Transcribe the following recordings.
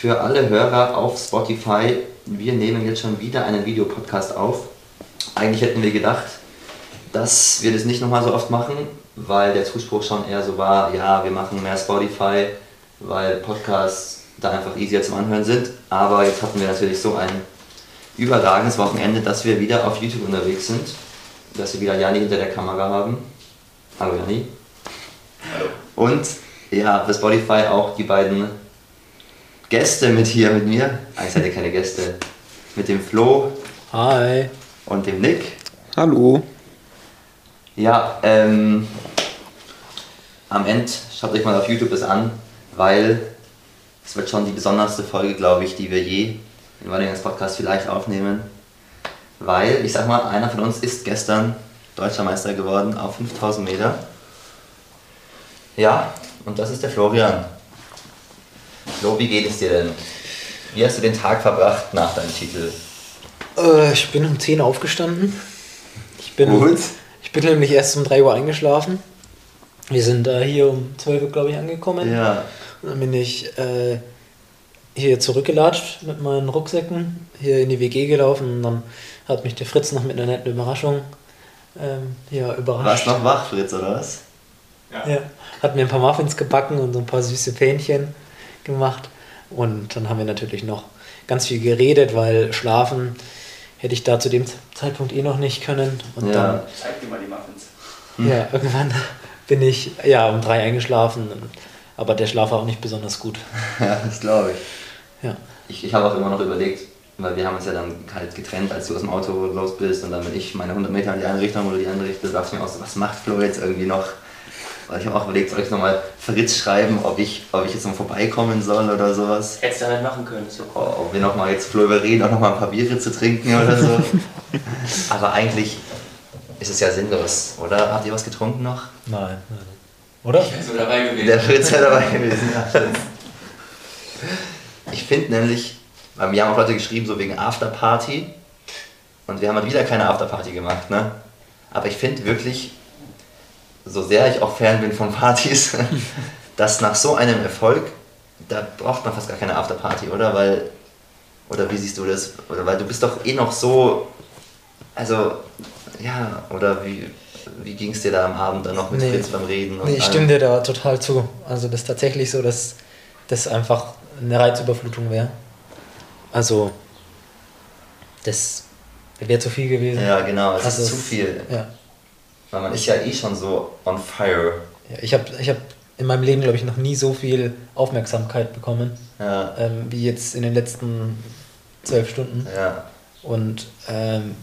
für alle Hörer auf Spotify. Wir nehmen jetzt schon wieder einen Videopodcast auf. Eigentlich hätten wir gedacht, dass wir das nicht nochmal so oft machen, weil der Zuspruch schon eher so war, ja, wir machen mehr Spotify, weil Podcasts da einfach easier zum Anhören sind. Aber jetzt hatten wir natürlich so ein überragendes Wochenende, dass wir wieder auf YouTube unterwegs sind, dass wir wieder Jani hinter der Kamera haben. Hallo Jani. Hallo. Und ja, für Spotify auch die beiden Gäste mit hier mit mir. Eigentlich seid ihr keine Gäste. Mit dem Flo Hi. und dem Nick. Hallo. Ja, ähm, am Ende schaut euch mal auf YouTube das an, weil es wird schon die besonderste Folge, glaube ich, die wir je in Wallingers Podcast vielleicht aufnehmen. Weil, ich sag mal, einer von uns ist gestern Deutscher Meister geworden auf 5000 Meter. Ja, und das ist der Florian. Flo, wie geht es dir denn? Wie hast du den Tag verbracht nach deinem Titel? Äh, ich bin um 10 Uhr aufgestanden. Ich bin, Gut. ich bin nämlich erst um 3 Uhr eingeschlafen. Wir sind äh, hier um 12 Uhr, glaube ich, angekommen. Ja, Und dann bin ich äh, hier zurückgelatscht mit meinen Rucksäcken, hier in die WG gelaufen und dann hat mich der Fritz noch mit einer netten Überraschung ähm, ja, überrascht. warst noch wach, Fritz, oder was? Ja. Hat mir ein paar Muffins gebacken und so ein paar süße Fähnchen gemacht. Und dann haben wir natürlich noch ganz viel geredet, weil schlafen hätte ich da zu dem Zeitpunkt eh noch nicht können. Und Ja. Zeig dir mal die Muffins. dann, ja, irgendwann bin ich ja um drei eingeschlafen. Aber der Schlaf war auch nicht besonders gut. Ja, das glaube ich. Ja. Ich, ich habe auch immer noch überlegt, weil wir haben uns ja dann halt getrennt, als du aus dem Auto los bist und dann bin ich meine 100 Meter in die eine Richtung oder die andere Richtung, da dachte ich mir auch so, was macht Flo jetzt irgendwie noch? Weil ich habe auch überlegt, soll ich nochmal Fritz schreiben, ob ich, ob ich jetzt noch vorbeikommen soll oder sowas. Hättest du ja nicht machen können. So. O- Ob wir nochmal jetzt Flo überreden, auch nochmal ein paar Biere zu trinken oder so. Aber eigentlich ist es ja sinnlos, oder? Habt ihr was getrunken noch? Nein, nein. Oder? Ich bin so dabei gewesen. Der Fritz wäre dabei gewesen. Ja. Ich finde nämlich, weil mir haben auch Leute geschrieben, so wegen Afterparty. Und wir haben halt wieder keine Afterparty gemacht, ne? Aber ich finde wirklich, so sehr ich auch Fan bin von Partys, dass nach so einem Erfolg, da braucht man fast gar keine Afterparty, oder? Weil, oder wie siehst du das? Oder weil du bist doch eh noch so, also, ja, oder wie, wie ging es dir da am Abend dann noch mit Nee. Fritz beim Reden? und Nee, ich stimme dir da total zu. Also das ist tatsächlich so, dass das einfach eine Reizüberflutung wäre. Also das wäre zu viel gewesen. Ja, genau, es Also ist zu viel. Ja. Weil man ist ja eh schon so on fire. ja ich habe ich hab in meinem Leben, glaube ich, noch nie so viel Aufmerksamkeit bekommen, Ja, ähm, wie jetzt in den letzten zwölf Stunden. ja. Und ähm,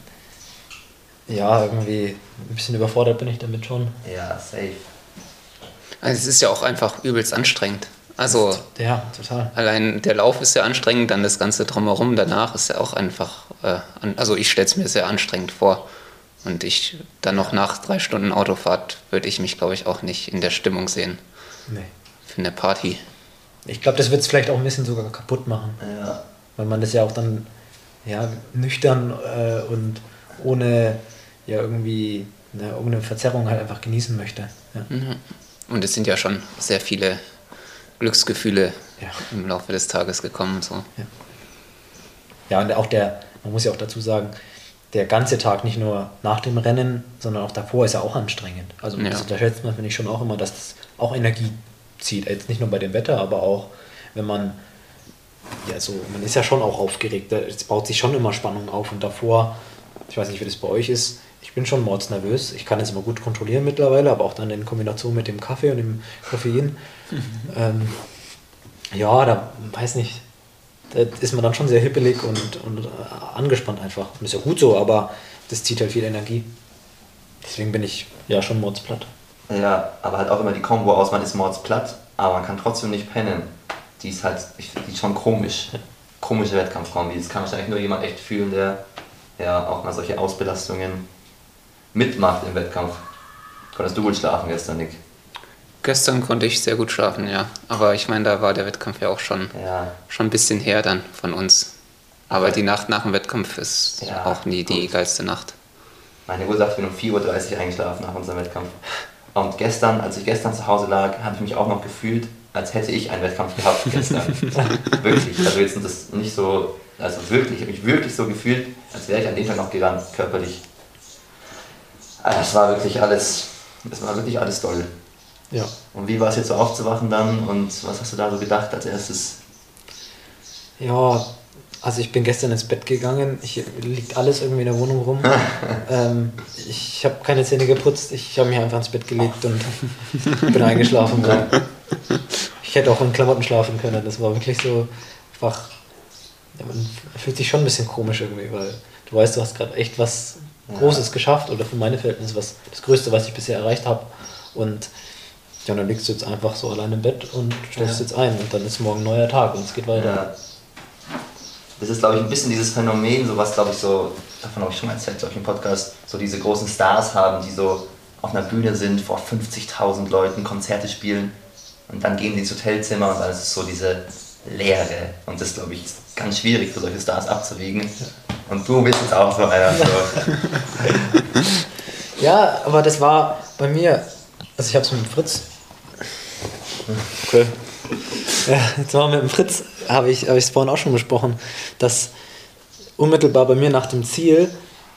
ja, irgendwie ein bisschen überfordert bin ich damit schon. Ja, safe. Also es ist ja auch einfach übelst anstrengend. Also Ja, total. allein der Lauf ist ja anstrengend, dann das Ganze drumherum danach ist ja auch einfach, äh, an, also ich stelle es mir sehr anstrengend vor. Und ich dann noch nach drei Stunden Autofahrt würde ich mich, glaube ich, auch nicht in der Stimmung sehen Nee. für eine Party. Ich glaube, das wird es vielleicht auch ein bisschen sogar kaputt machen. Ja. weil man das ja auch dann ja, nüchtern äh, und ohne ja irgendwie eine, ohne Verzerrung halt einfach genießen möchte. Ja. Mhm. Und es sind ja schon sehr viele Glücksgefühle Ja. im Laufe des Tages gekommen. So. ja, und auch der, man muss ja auch dazu sagen, der ganze Tag, nicht nur nach dem Rennen, sondern auch davor ist ja auch anstrengend. Also Ja. das unterschätzt man, finde ich schon auch immer, dass das auch Energie zieht. Jetzt nicht nur bei dem Wetter, aber auch, wenn man, ja, so, man ist ja schon auch aufgeregt. Es baut sich schon immer Spannung auf und davor, ich weiß nicht, wie das bei euch ist, ich bin schon mordsnervös. Ich kann es immer gut kontrollieren mittlerweile, aber auch dann in Kombination mit dem Kaffee und dem Koffein. ähm, ja, da weiß nicht, da ist man dann schon sehr hippelig und, und äh, angespannt einfach. Und ist ja gut so, aber das zieht halt viel Energie. Deswegen bin ich ja schon mordsplatt. Ja, aber halt auch immer die Kombo aus, man ist mordsplatt, aber man kann trotzdem nicht pennen. Die ist halt, ich finde die schon komisch. Komische Wettkampfkombi. Das kann wahrscheinlich nur jemand echt fühlen, der ja auch mal solche Ausbelastungen mitmacht im Wettkampf. Konntest du gut schlafen gestern, Nick? Gestern konnte ich sehr gut schlafen, ja. Aber ich meine, da war der Wettkampf ja auch schon, Ja, schon ein bisschen her dann von uns. Aber die Nacht nach dem Wettkampf ist Ja, auch nie die gut. geilste Nacht. Meine Uhr sagt, ich bin um 4.30 Uhr eingeschlafen nach unserem Wettkampf. Und gestern, als ich gestern zu Hause lag, habe ich mich auch noch gefühlt, als hätte ich einen Wettkampf gehabt gestern. wirklich. Also jetzt sind das nicht so, also wirklich, ich habe mich wirklich so gefühlt, als wäre ich an dem Tag noch gerannt, körperlich. Es war wirklich alles, es war wirklich alles toll. Ja. Und wie war es jetzt so aufzuwachen dann und was hast du da so gedacht als erstes? Ja, also ich bin gestern ins Bett gegangen. Hier liegt alles irgendwie in der Wohnung rum. ähm, ich habe keine Zähne geputzt. Ich habe mich einfach ins Bett gelegt und bin eingeschlafen. So. Ich hätte auch in Klamotten schlafen können. Das war wirklich so einfach. Ja, man fühlt sich schon ein bisschen komisch irgendwie, weil du weißt, du hast gerade echt was Großes geschafft oder für meine Verhältnisse was das Größte, was ich bisher erreicht habe. Und ja, dann liegst du jetzt einfach so allein im Bett und schläfst Ja. jetzt ein und dann ist morgen ein neuer Tag und es geht weiter. Ja. Das ist, glaube ich, ein bisschen dieses Phänomen, so was, glaube ich, so, davon habe ich schon mal erzählt, glaube ich, im Podcast, so diese großen Stars haben, die so auf einer Bühne sind, vor 50.000 Leuten Konzerte spielen und dann gehen die ins Hotelzimmer und dann ist es so diese Leere. Und das, glaube ich, ist ganz schwierig für solche Stars abzuwiegen. Und du bist jetzt auch so einer. So. Ja, aber das war bei mir, also ich habe es mit dem Fritz. Okay. Ja, jetzt war mit dem Fritz, habe ich es vorhin auch schon besprochen, dass unmittelbar bei mir nach dem Ziel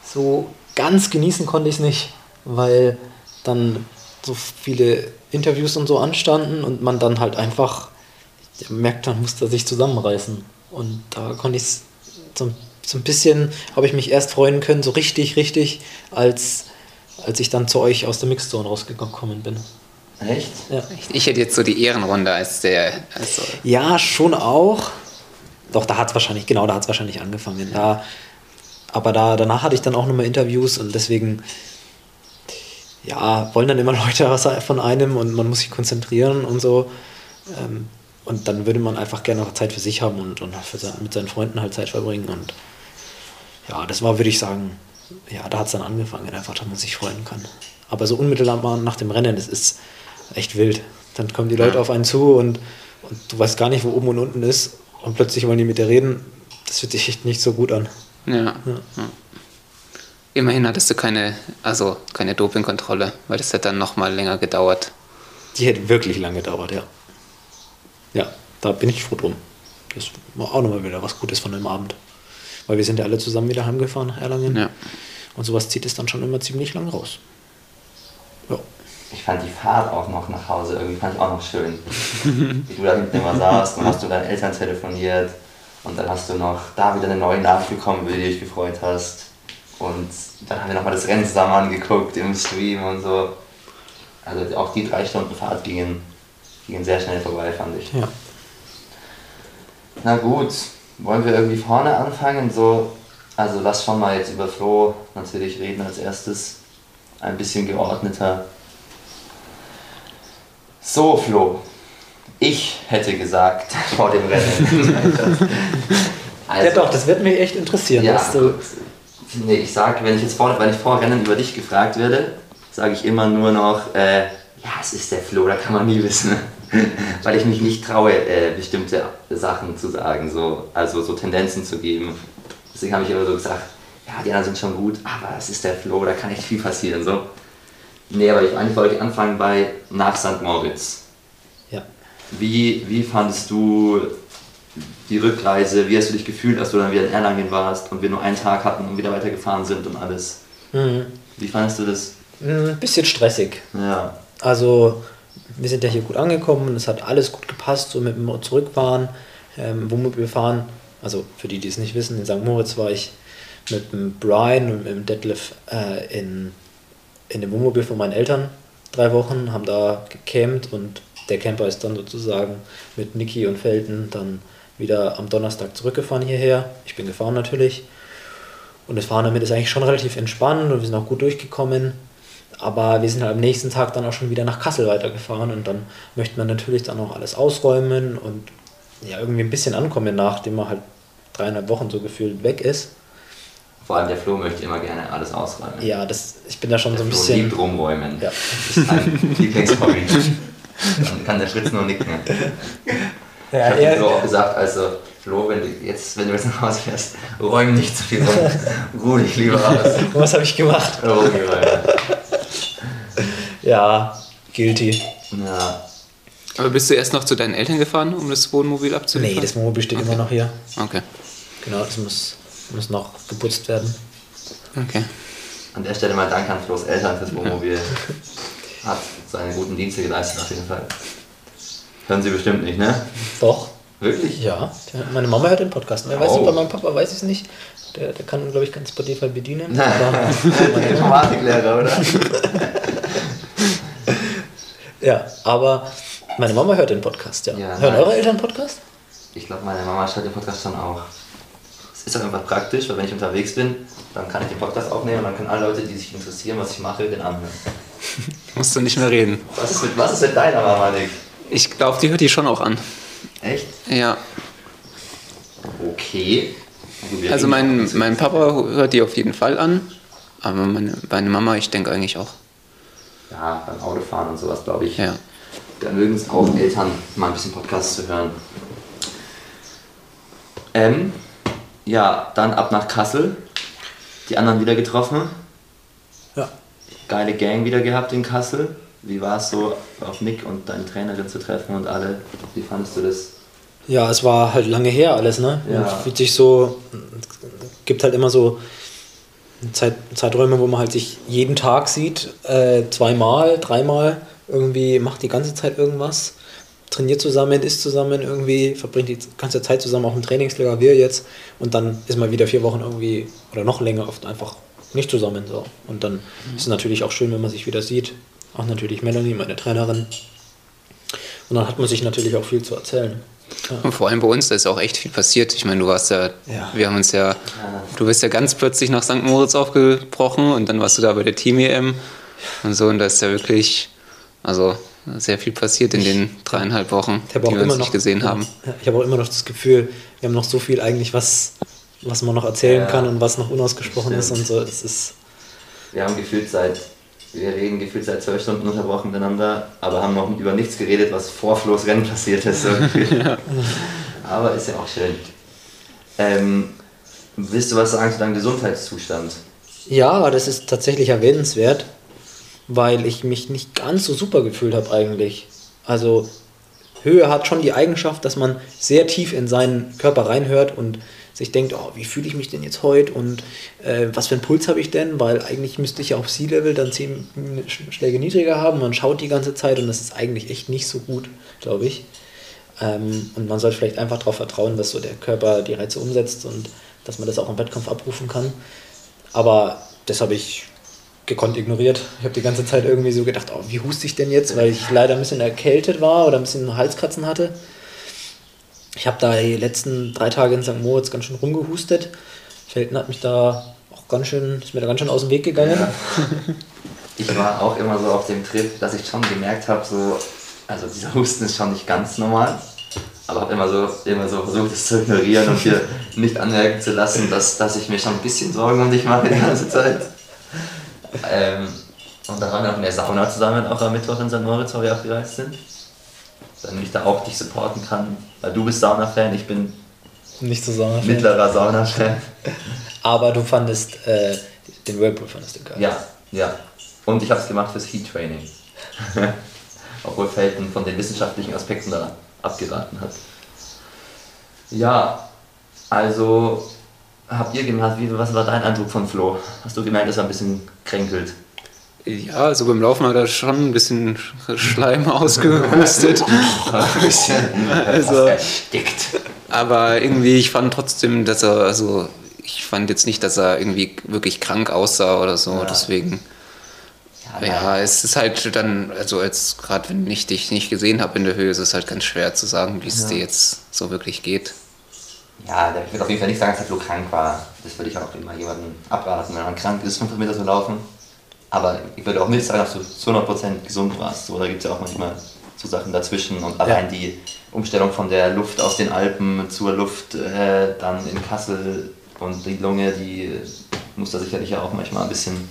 so ganz genießen konnte ich es nicht, weil dann so viele Interviews und so anstanden und man dann halt einfach merkt, man musste sich zusammenreißen. Und da konnte ich es so, so ein bisschen, habe ich mich erst freuen können, so richtig, richtig, als, als ich dann zu euch aus der Mixzone rausgekommen bin. Echt? Ja. Ich hätte jetzt so die Ehrenrunde als der. Also, Ja, schon auch. Doch, da hat es wahrscheinlich, genau, da hat es wahrscheinlich angefangen. Da, aber da, danach hatte ich dann auch nochmal Interviews und deswegen, ja, wollen dann immer Leute was von einem und man muss sich konzentrieren und so. Ähm, und dann würde man einfach gerne noch Zeit für sich haben und, und sein, mit seinen Freunden halt Zeit verbringen. Und ja, das war, würde ich sagen, ja, da hat es dann angefangen, einfach, dass man sich freuen kann. Aber so unmittelbar nach dem Rennen, das ist echt wild. Dann kommen die Leute auf einen zu und, und du weißt gar nicht, wo oben und unten ist. Und plötzlich wollen die mit dir reden. Das fühlt sich echt nicht so gut an. ja. ja. Immerhin hattest du keine, also keine Dopingkontrolle, weil das hätte dann nochmal länger gedauert. Die hätte wirklich lange gedauert, ja. Ja, da bin ich froh drum. Das war auch nochmal wieder was Gutes von dem Abend. Weil wir sind ja alle zusammen wieder heimgefahren nach Erlangen. Ja. Und sowas zieht es dann schon immer ziemlich lang raus. Ja. Ich fand die Fahrt auch noch nach Hause irgendwie fand ich auch noch schön. Wie du da hinten immer saßt, dann hast du deinen Eltern telefoniert und dann hast du noch da wieder eine neue Nachricht bekommen, über die du dich gefreut hast. Und dann haben wir nochmal das Rennen zusammen angeguckt im Stream und so. Also auch die drei Stunden Fahrt gingen, gingen sehr schnell vorbei, fand ich. ja. Na gut, wollen wir irgendwie vorne anfangen? So, also lass schon mal jetzt über Flo natürlich reden als erstes. Ein bisschen geordneter. So, Flo. Ich hätte gesagt vor dem Rennen. ja doch, das wird mich echt interessieren. Ja, dass du. Nee, ich sag, wenn ich jetzt vor, wenn ich vor Rennen über dich gefragt werde, sage ich immer nur noch, äh, ja, es ist der Flo, da kann man nie wissen. Weil ich mich nicht traue, äh, bestimmte Sachen zu sagen, so, also so Tendenzen zu geben. Deswegen habe ich immer so gesagt, ja, die anderen sind schon gut, aber es ist der Flo, da kann echt viel passieren. So. Nee, aber ich, eigentlich wollte ich anfangen bei nach St. Moritz. ja. Wie, wie fandest du die Rückreise? Wie hast du dich gefühlt, als du dann wieder in Erlangen warst und wir nur einen Tag hatten und wieder weitergefahren sind und alles? Mhm. Wie fandest du das? Ein bisschen stressig. Ja. Also, wir sind ja hier gut angekommen, es hat alles gut gepasst, so mit dem Zurückfahren, ähm, Wohnmobil fahren. Also, für die, die es nicht wissen, in St. Moritz war ich mit dem Brian und mit dem Detlef äh, in, in dem Wohnmobil von meinen Eltern drei Wochen, haben da gecampt und der Camper ist dann sozusagen mit Niki und Felten dann wieder am Donnerstag zurückgefahren hierher. Ich bin gefahren natürlich. Und das Fahren damit ist eigentlich schon relativ entspannt und wir sind auch gut durchgekommen. Aber wir sind halt am nächsten Tag dann auch schon wieder nach Kassel weitergefahren und dann möchte man natürlich dann auch alles ausräumen und ja, irgendwie ein bisschen ankommen, nachdem man halt dreieinhalb Wochen so gefühlt weg ist. Vor allem der Flo möchte immer gerne alles ausräumen. Ja, das, ich bin da schon Der so ein Flo bisschen. liebt rumräumen. Ja. Das ist sein Lieblingshobby. Dann kann der Fritz nur nicken. Ich Ja, habe er, so auch gesagt, also Flo, wenn du jetzt, wenn du jetzt nach Hause fährst, räum nicht zu viel rum. Ruh dich lieber aus. was habe ich gemacht? Ja, guilty. Ja. Aber bist du erst noch zu deinen Eltern gefahren, um das Wohnmobil abzuliefern? Nee, das Wohnmobil steht immer noch hier. Okay, Genau, das muss, muss noch geputzt werden. okay. An der Stelle mal Dank an Flo's Eltern fürs Wohnmobil. Hat seine guten Dienste geleistet auf jeden Fall. Hören Sie bestimmt nicht, ne? Doch. Wirklich? Ja, der- meine Mama hört den Podcast. Wer weiß Oh. nicht, bei meinem Papa weiß ich es nicht. Der, der kann, glaube ich, ganz Spotify bedienen. Mama, Informatiklehrer, oder? ja, aber meine Mama hört den Podcast, ja. Ja, Hören nice. eure Eltern Podcast? Ich glaube, meine Mama schaut den Podcast schon auch. Ist auch einfach praktisch, weil wenn ich unterwegs bin, dann kann ich den Podcast aufnehmen und dann können alle Leute, die sich interessieren, was ich mache, den anhören. Musst du nicht mehr reden. Was ist mit, was ist mit deiner Mama, Nick? Ich glaube, die hört die schon auch an. Echt? Ja, Okay. Also mein, mein Papa hört die auf jeden Fall an. Aber meine, meine Mama, ich denke eigentlich auch. Ja, beim Autofahren und sowas, glaube ich. Ja. Da mögen es auch Eltern, mal ein bisschen Podcasts zu hören. Ähm, ja, dann ab nach Kassel. Die anderen wieder getroffen. Ja. Geile Gang wieder gehabt in Kassel. Wie war es so, auf Nick und deine Trainerin zu treffen und alle? Wie fandest du das? Ja, es war halt lange her alles, ne? Ja. Man fühlt sich so, es gibt halt immer so Zeit, Zeiträume, wo man halt sich jeden Tag sieht, äh, zweimal, dreimal, irgendwie macht die ganze Zeit irgendwas, trainiert zusammen, isst zusammen, irgendwie verbringt die ganze Zeit zusammen, auch im Trainingslager, wir jetzt, und dann ist mal wieder vier Wochen irgendwie, oder noch länger oft einfach nicht zusammen, so. Und dann ist es natürlich auch schön, wenn man sich wieder sieht, auch natürlich Melanie, meine Trainerin, und dann hat man sich natürlich auch viel zu erzählen. Ja. Und vor allem bei uns, da ist auch echt viel passiert. Ich meine, du warst ja, Ja. wir haben uns ja, du bist ja ganz plötzlich nach St. Moritz aufgebrochen und dann warst du da bei der Team-EM und so und da ist ja wirklich, also sehr viel passiert in den dreieinhalb Wochen, Ich habe auch die wir immer uns noch, nicht gesehen haben. Ja, ich habe auch immer noch das Gefühl, wir haben noch so viel eigentlich, was, was man noch erzählen Ja, kann und was noch unausgesprochen ist stimmt. und so. Es ist Wir haben gefühlt seit, wir reden gefühlt seit zwölf Stunden unterbrochen miteinander, aber haben noch über nichts geredet, was vor Flo's Rennen passiert ist. irgendwie. Aber ist ja auch schön. Ähm, willst du was sagen zu deinem Gesundheitszustand? ja, das ist tatsächlich erwähnenswert, weil ich mich nicht ganz so super gefühlt habe eigentlich. Also Höhe hat schon die Eigenschaft, dass man sehr tief in seinen Körper reinhört und sich denkt, oh, wie fühle ich mich denn jetzt heute und äh, was für einen Puls habe ich denn, weil eigentlich müsste ich ja auf Sea-Level dann 10 Sch- Schläge niedriger haben, man schaut die ganze Zeit und das ist eigentlich echt nicht so gut, glaube ich. Ähm, und man sollte vielleicht einfach darauf vertrauen, dass so der Körper die Reize umsetzt und dass man das auch im Wettkampf abrufen kann. Aber das habe ich gekonnt ignoriert. Ich habe die ganze Zeit irgendwie so gedacht, oh, wie huste ich denn jetzt, weil ich leider ein bisschen erkältet war oder ein bisschen Halskratzen hatte. Ich habe da die letzten drei Tage in St. Moritz ganz schön rumgehustet. Felten hat mich da auch ganz schön, ist mir da ganz schön aus dem Weg gegangen. Ich war auch immer so auf dem Trip, dass ich schon gemerkt habe, so, also dieser Husten ist schon nicht ganz normal, aber habe immer so, immer so versucht, es zu ignorieren und hier nicht anmerken zu lassen, dass, dass ich mir schon ein bisschen Sorgen um dich mache die ganze Zeit. Ähm, und dann waren wir auch in der Sauna zusammen, auch am Mittwoch in St. Moritz, wo wir abgereist sind. Damit ich da auch dich supporten kann, weil du bist Sauna-Fan, ich bin Nicht so sagen. mittlerer Sauna-Fan. Aber du fandest äh, den Whirlpool fandest du geil. Ja, ja. Und ich habe es gemacht fürs Heat Training. Obwohl Felton von den wissenschaftlichen Aspekten da abgeraten hat. Ja, also habt ihr gemerkt, wie, was war dein Eindruck von Flo? Hast du gemerkt, dass er ein bisschen kränkelt? Ja, also beim Laufen hat er schon ein bisschen Schleim ausgehustet. ein bisschen Also- erstickt. Aber irgendwie, ich fand trotzdem, dass er, also ich fand jetzt nicht, dass er irgendwie wirklich krank aussah oder so. Ja. Deswegen, nein. ja, es ist halt dann, also jetzt gerade wenn ich dich nicht gesehen habe in der Höhe, ist es halt ganz schwer zu sagen, wie es Ja. dir jetzt so wirklich geht. Ja, ich würde auf jeden Fall nicht sagen, dass der Flo krank war. Das würde ich auch immer jemandem abraten, wenn man krank ist, 500 Meter zu laufen. Aber ich würde auch nicht sagen, dass du zu 100% gesund warst. So, da gibt es ja auch manchmal so Sachen dazwischen. Und allein die Umstellung von der Luft aus den Alpen zur Luft äh, dann in Kassel und die Lunge, die muss da sicherlich ja auch manchmal ein bisschen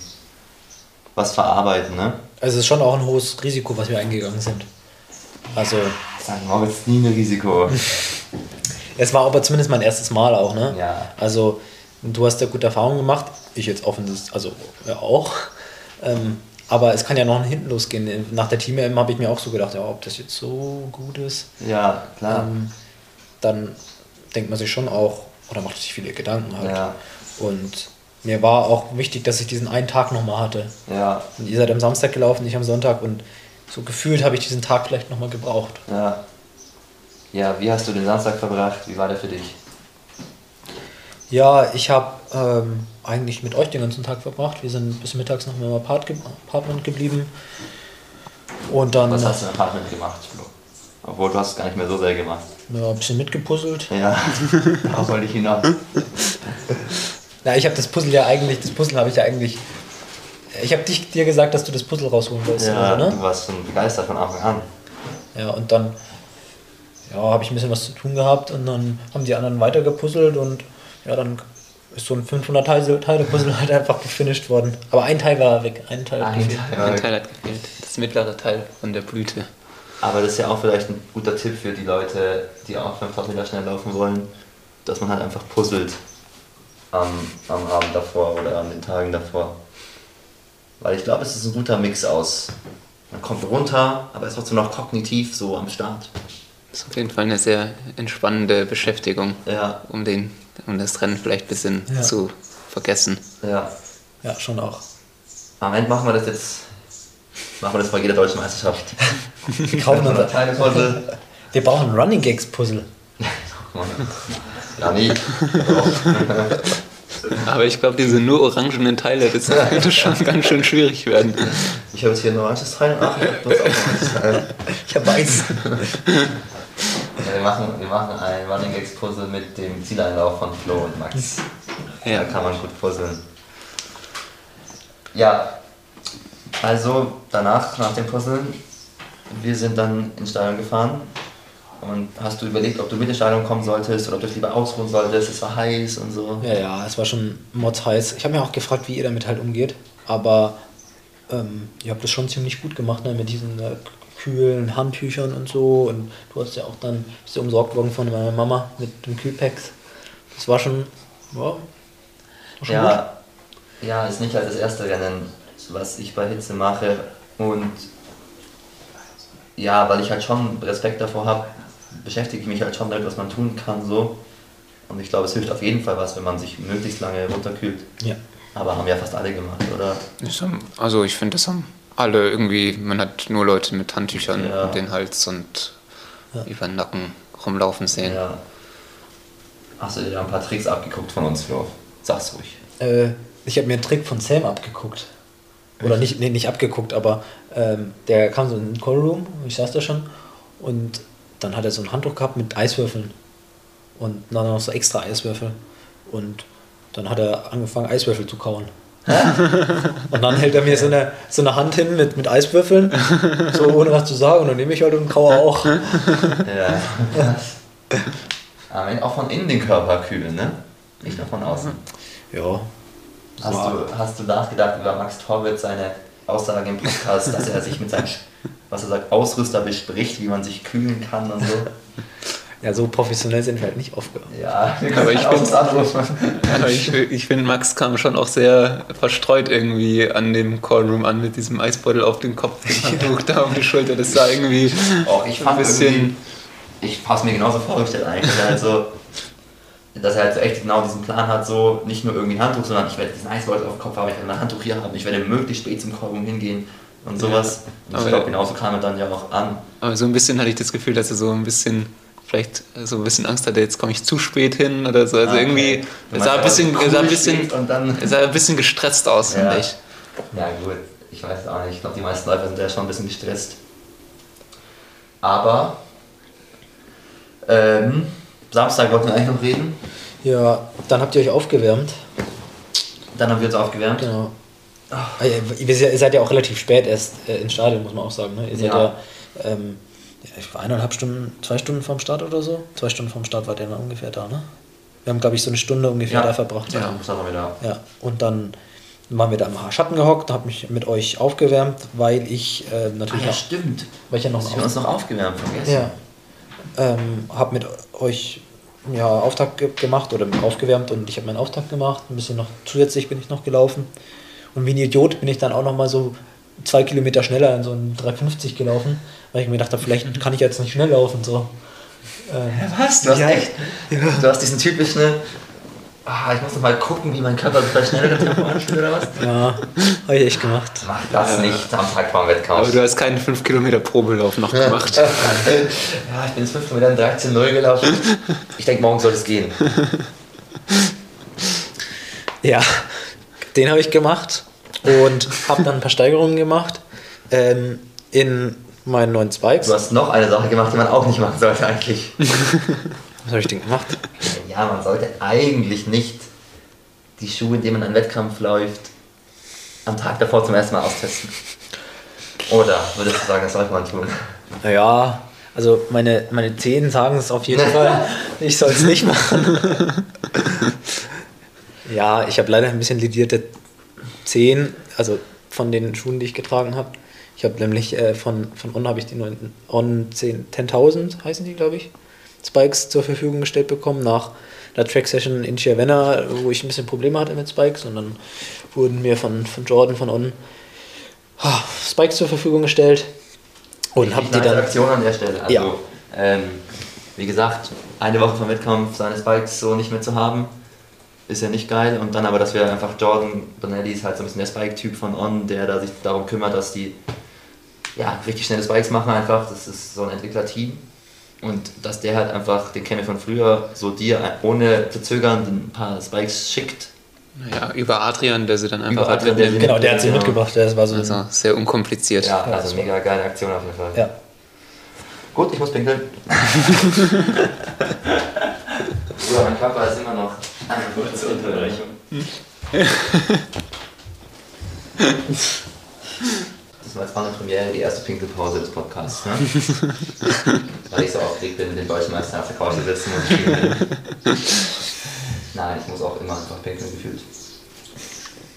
was verarbeiten. Ne? Also es ist schon auch ein hohes Risiko, was wir eingegangen sind. Also St. Moritz nie ein Risiko. es war aber zumindest mein erstes Mal auch, ne? Ja. Also du hast da gute Erfahrungen gemacht, ich jetzt offensichtlich, also ja auch. Ähm, Aber es kann ja noch hinten losgehen. Nach der Team-EM habe ich mir auch so gedacht, ja, ob das jetzt so gut ist. Ja, klar. Ähm, dann denkt man sich schon auch, oder macht sich viele Gedanken halt. Ja. Und mir war auch wichtig, dass ich diesen einen Tag nochmal hatte. ja, Und ihr seid am Samstag gelaufen, ich am Sonntag und so gefühlt habe ich diesen Tag vielleicht nochmal gebraucht. ja. Ja, wie hast du den Samstag verbracht? Wie war der für dich? Ja, ich habe ähm, eigentlich mit euch den ganzen Tag verbracht. Wir sind bis mittags noch im Apart ge Apartment geblieben. Und dann Was hast du im Apartment gemacht, Flo? Obwohl, du hast es gar nicht mehr so sehr gemacht. ja, ein bisschen mitgepuzzelt. Ja, darauf wollte ich hinaus. Na, ich habe das Puzzle ja eigentlich, das Puzzle habe ich ja eigentlich. Ich habe dich dir gesagt, dass du das Puzzle rausholen willst, Ja, oder so, du ne? warst schon begeistert von Anfang an. Ja, und dann ja, habe ich ein bisschen was zu tun gehabt und dann haben die anderen weiter gepuzzelt und ja, dann ist so ein 500 Teile, Teile Puzzle halt einfach gefinisht worden. Aber ein Teil war weg, ein Teil hat Ein gefehlt. Teil. Ein Teil hat gefehlt. Das mittlere Teil von der Blüte. Aber das ist ja auch vielleicht ein guter Tipp für die Leute, die auch 5000 Meter schnell laufen wollen, dass man halt einfach puzzelt am, am Abend davor oder an den Tagen davor. Weil ich glaube, es ist ein guter Mix aus. Man kommt runter, aber ist trotzdem noch kognitiv so am Start. Das ist auf jeden Fall eine sehr entspannende Beschäftigung, Ja, um, den, um das Rennen vielleicht ein bisschen Ja. zu vergessen. ja. Ja, schon auch. Am Ende machen wir das jetzt. Machen wir das bei jeder deutschen Meisterschaft. Wir, kaufen Oder uns, kleine Puzzle. wir brauchen ein Running Gags Puzzle. Ja, nie. Aber ich glaube, diese nur orangenen Teile, das könnte schon ganz schön schwierig werden. Ich habe jetzt hier ein oranges Teil. Ach, habe. Ich habe weiß. Ja, wir, machen, wir machen ein Running Gags Puzzle mit dem Zieleinlauf von Flo und Max. Ja. Da kann man gut puzzeln. Ja, also danach, nach dem Puzzeln, wir sind dann ins Stadion gefahren. Und hast du überlegt, ob du mit ins Stadion kommen solltest oder ob du lieber ausruhen solltest? Es war heiß und so. Ja, ja, es war schon mods heiß. Ich habe mir auch gefragt, wie ihr damit halt umgeht. Aber ähm, ihr habt das schon ziemlich gut gemacht, ne? mit diesen äh, kühlen Handtüchern und so. Und du hast ja auch dann bist du umsorgt worden von meiner Mama mit den Kühlpacks. Das war schon, ja, war schon gut. Ja, ja, ist nicht halt das erste Rennen, was ich bei Hitze mache. Und ja, weil ich halt schon Respekt davor habe, beschäftige ich mich halt schon damit, was man tun kann. so. Und ich glaube, es hilft auf jeden Fall was, wenn man sich möglichst lange runterkühlt. Ja. Aber haben ja fast alle gemacht, oder? Also ich finde, das haben alle irgendwie, man hat nur Leute mit Handtüchern Ja. um den Hals und Ja. über den Nacken rumlaufen sehen. Ja. Hast du dir da ein paar Tricks abgeguckt von uns, Flo? Sag's ruhig. Äh, ich habe mir einen Trick von Sam abgeguckt. Oder nicht, nee, nicht abgeguckt, aber ähm, der kam so in den Callroom, ich saß da schon, und dann hat er so ein Handtuch gehabt mit Eiswürfeln. Und dann noch so extra Eiswürfel. Und dann hat er angefangen, Eiswürfel zu kauen. Und dann hält er mir so eine, so eine Hand hin mit, mit Eiswürfeln, so ohne was zu sagen, und dann nehme ich halt und kaue auch. Ja. Aber auch von innen den Körper kühlen, ne? Nicht nur von außen. Ja. Hast So, du, hast du nachgedacht über Max Torwitz seine Aussage im Podcast, dass er sich mit seinem, was er sagt, Ausrüster bespricht, wie man sich kühlen kann und so? Ja, so professionell sind wir halt nicht aufgehört. Ja, Aber ich. Aber ich, ich finde, Max kam schon auch sehr verstreut irgendwie an dem Callroom an mit diesem Eisbeutel auf den Kopf, dem Handtuch da auf die Schulter. Das sah irgendwie Auch ich fand ein bisschen. ich es mir genauso vorgestellt eigentlich, also, dass er halt so echt genau diesen Plan hat, so nicht nur irgendwie ein Handtuch, sondern ich werde diesen Eisbeutel auf dem Kopf haben, ich werde ein Handtuch hier haben, ich werde möglichst spät zum Callroom hingehen und sowas. Und Aber- ich glaube, genauso kam er dann ja auch an. Aber so ein bisschen hatte ich das Gefühl, dass er so ein bisschen, vielleicht so ein bisschen Angst hatte, jetzt komme ich zu spät hin oder so. Also Ah, okay. irgendwie, er sah ein bisschen, er sah ein cool bisschen, steht und dann- sah ein bisschen gestresst aus, Ja. finde ich. Ja gut, ich weiß es auch nicht. Ich glaube, die meisten Läufer sind ja schon ein bisschen gestresst. Aber ähm, Samstag wollten wir eigentlich noch reden. Ja, dann habt ihr euch aufgewärmt. Dann haben wir uns aufgewärmt. Genau. Ah, Ihr seid- ja auch relativ spät erst äh, ins Stadion, muss man auch sagen. Ne? Ihr seid Ja. ja, ähm, ich war eineinhalb Stunden, zwei Stunden vorm Start oder so. Zwei Stunden vorm Start wart ihr dann ungefähr da, ne? Wir haben, glaube ich, so eine Stunde ungefähr da verbracht. Ja, dann waren wir da. Ja, und dann waren wir da im Schatten gehockt, habe mich mit euch aufgewärmt, weil ich äh, Ah, natürlich ja, noch, stimmt. weil ich ja noch wir uns noch aufgewärmt vergessen. ja, ähm, habe mit euch ja, Auftakt ge gemacht oder aufgewärmt und ich habe meinen Auftakt gemacht. Ein bisschen noch zusätzlich bin ich noch gelaufen. Und wie ein Idiot bin ich dann auch noch mal so zwei Kilometer schneller in so einen 350 gelaufen, weil ich mir gedacht habe, vielleicht kann ich jetzt nicht schnell laufen. So. Ähm, Was? Du hast Ja. echt. Du hast diesen typischen. Ah, ich muss noch mal gucken, wie mein Körper sich bei schnelleren Tempo anfühlt oder was? ja, habe ich echt gemacht. Mach das nicht am Tag vor dem Wettkampf. Aber du hast keinen 5 Kilometer Probelauf noch gemacht. ja, ich bin jetzt 5 Kilometer in 13,0 gelaufen. Ich denke, morgen soll es gehen. Ja, den habe ich gemacht und habe dann ein paar Steigerungen gemacht ähm, in meinen neuen Spikes. Du hast noch eine Sache gemacht, die man auch nicht machen sollte eigentlich. Was habe ich denn gemacht? Ja, man sollte eigentlich nicht die Schuhe, in denen man einen Wettkampf läuft, am Tag davor zum ersten Mal austesten. Oder würdest du sagen, das sollte man tun? Naja, also meine, meine Zehen sagen es auf jeden Fall. Ich soll es nicht machen. ja, ich habe leider ein bisschen ledierte Zehen, also von den Schuhen, die ich getragen habe. Ich habe nämlich äh, von, von On habe ich die neuen On 10 10.000 heißen die, glaube ich, Spikes zur Verfügung gestellt bekommen nach der Track Session in Chiavenna, wo ich ein bisschen Probleme hatte mit Spikes und dann wurden mir von, von Jordan von On ah, Spikes zur Verfügung gestellt und habe die dann Aktion an der Stelle. Also, Ja. ähm, wie gesagt, eine Woche vom Wettkampf seine Spikes so nicht mehr zu haben, ist ja nicht geil. Und dann aber, dass wir einfach Jordan Donnelly ist halt so ein bisschen der Spike-Typ von On, der da sich darum kümmert, dass die ja, richtig schnelle Spikes machen einfach. Das ist so ein Entwicklerteam. Und dass der halt einfach, den kennen wir von früher, so dir ohne zu zögern ein paar Spikes schickt. Ja, über Adrian, der sie dann einfach Über hat. Adrian, der sie- Genau, der hat sie Genau. mitgebracht. Das war so Also sehr unkompliziert. Ja, Ja, also mega geile Aktion auf jeden Fall. ja. Gut, ich muss pinkeln. Bruder, mein Körper ist immer noch eine kurze Unterbrechung. Das war eine Premiere, die erste Pinkelpause des Podcasts, ne? Weil ich so aufgeregt bin, mit den deutschen Meistern auf der Couch zu sitzen und spielen. Nein, ich muss auch immer einfach pinkeln, gefühlt.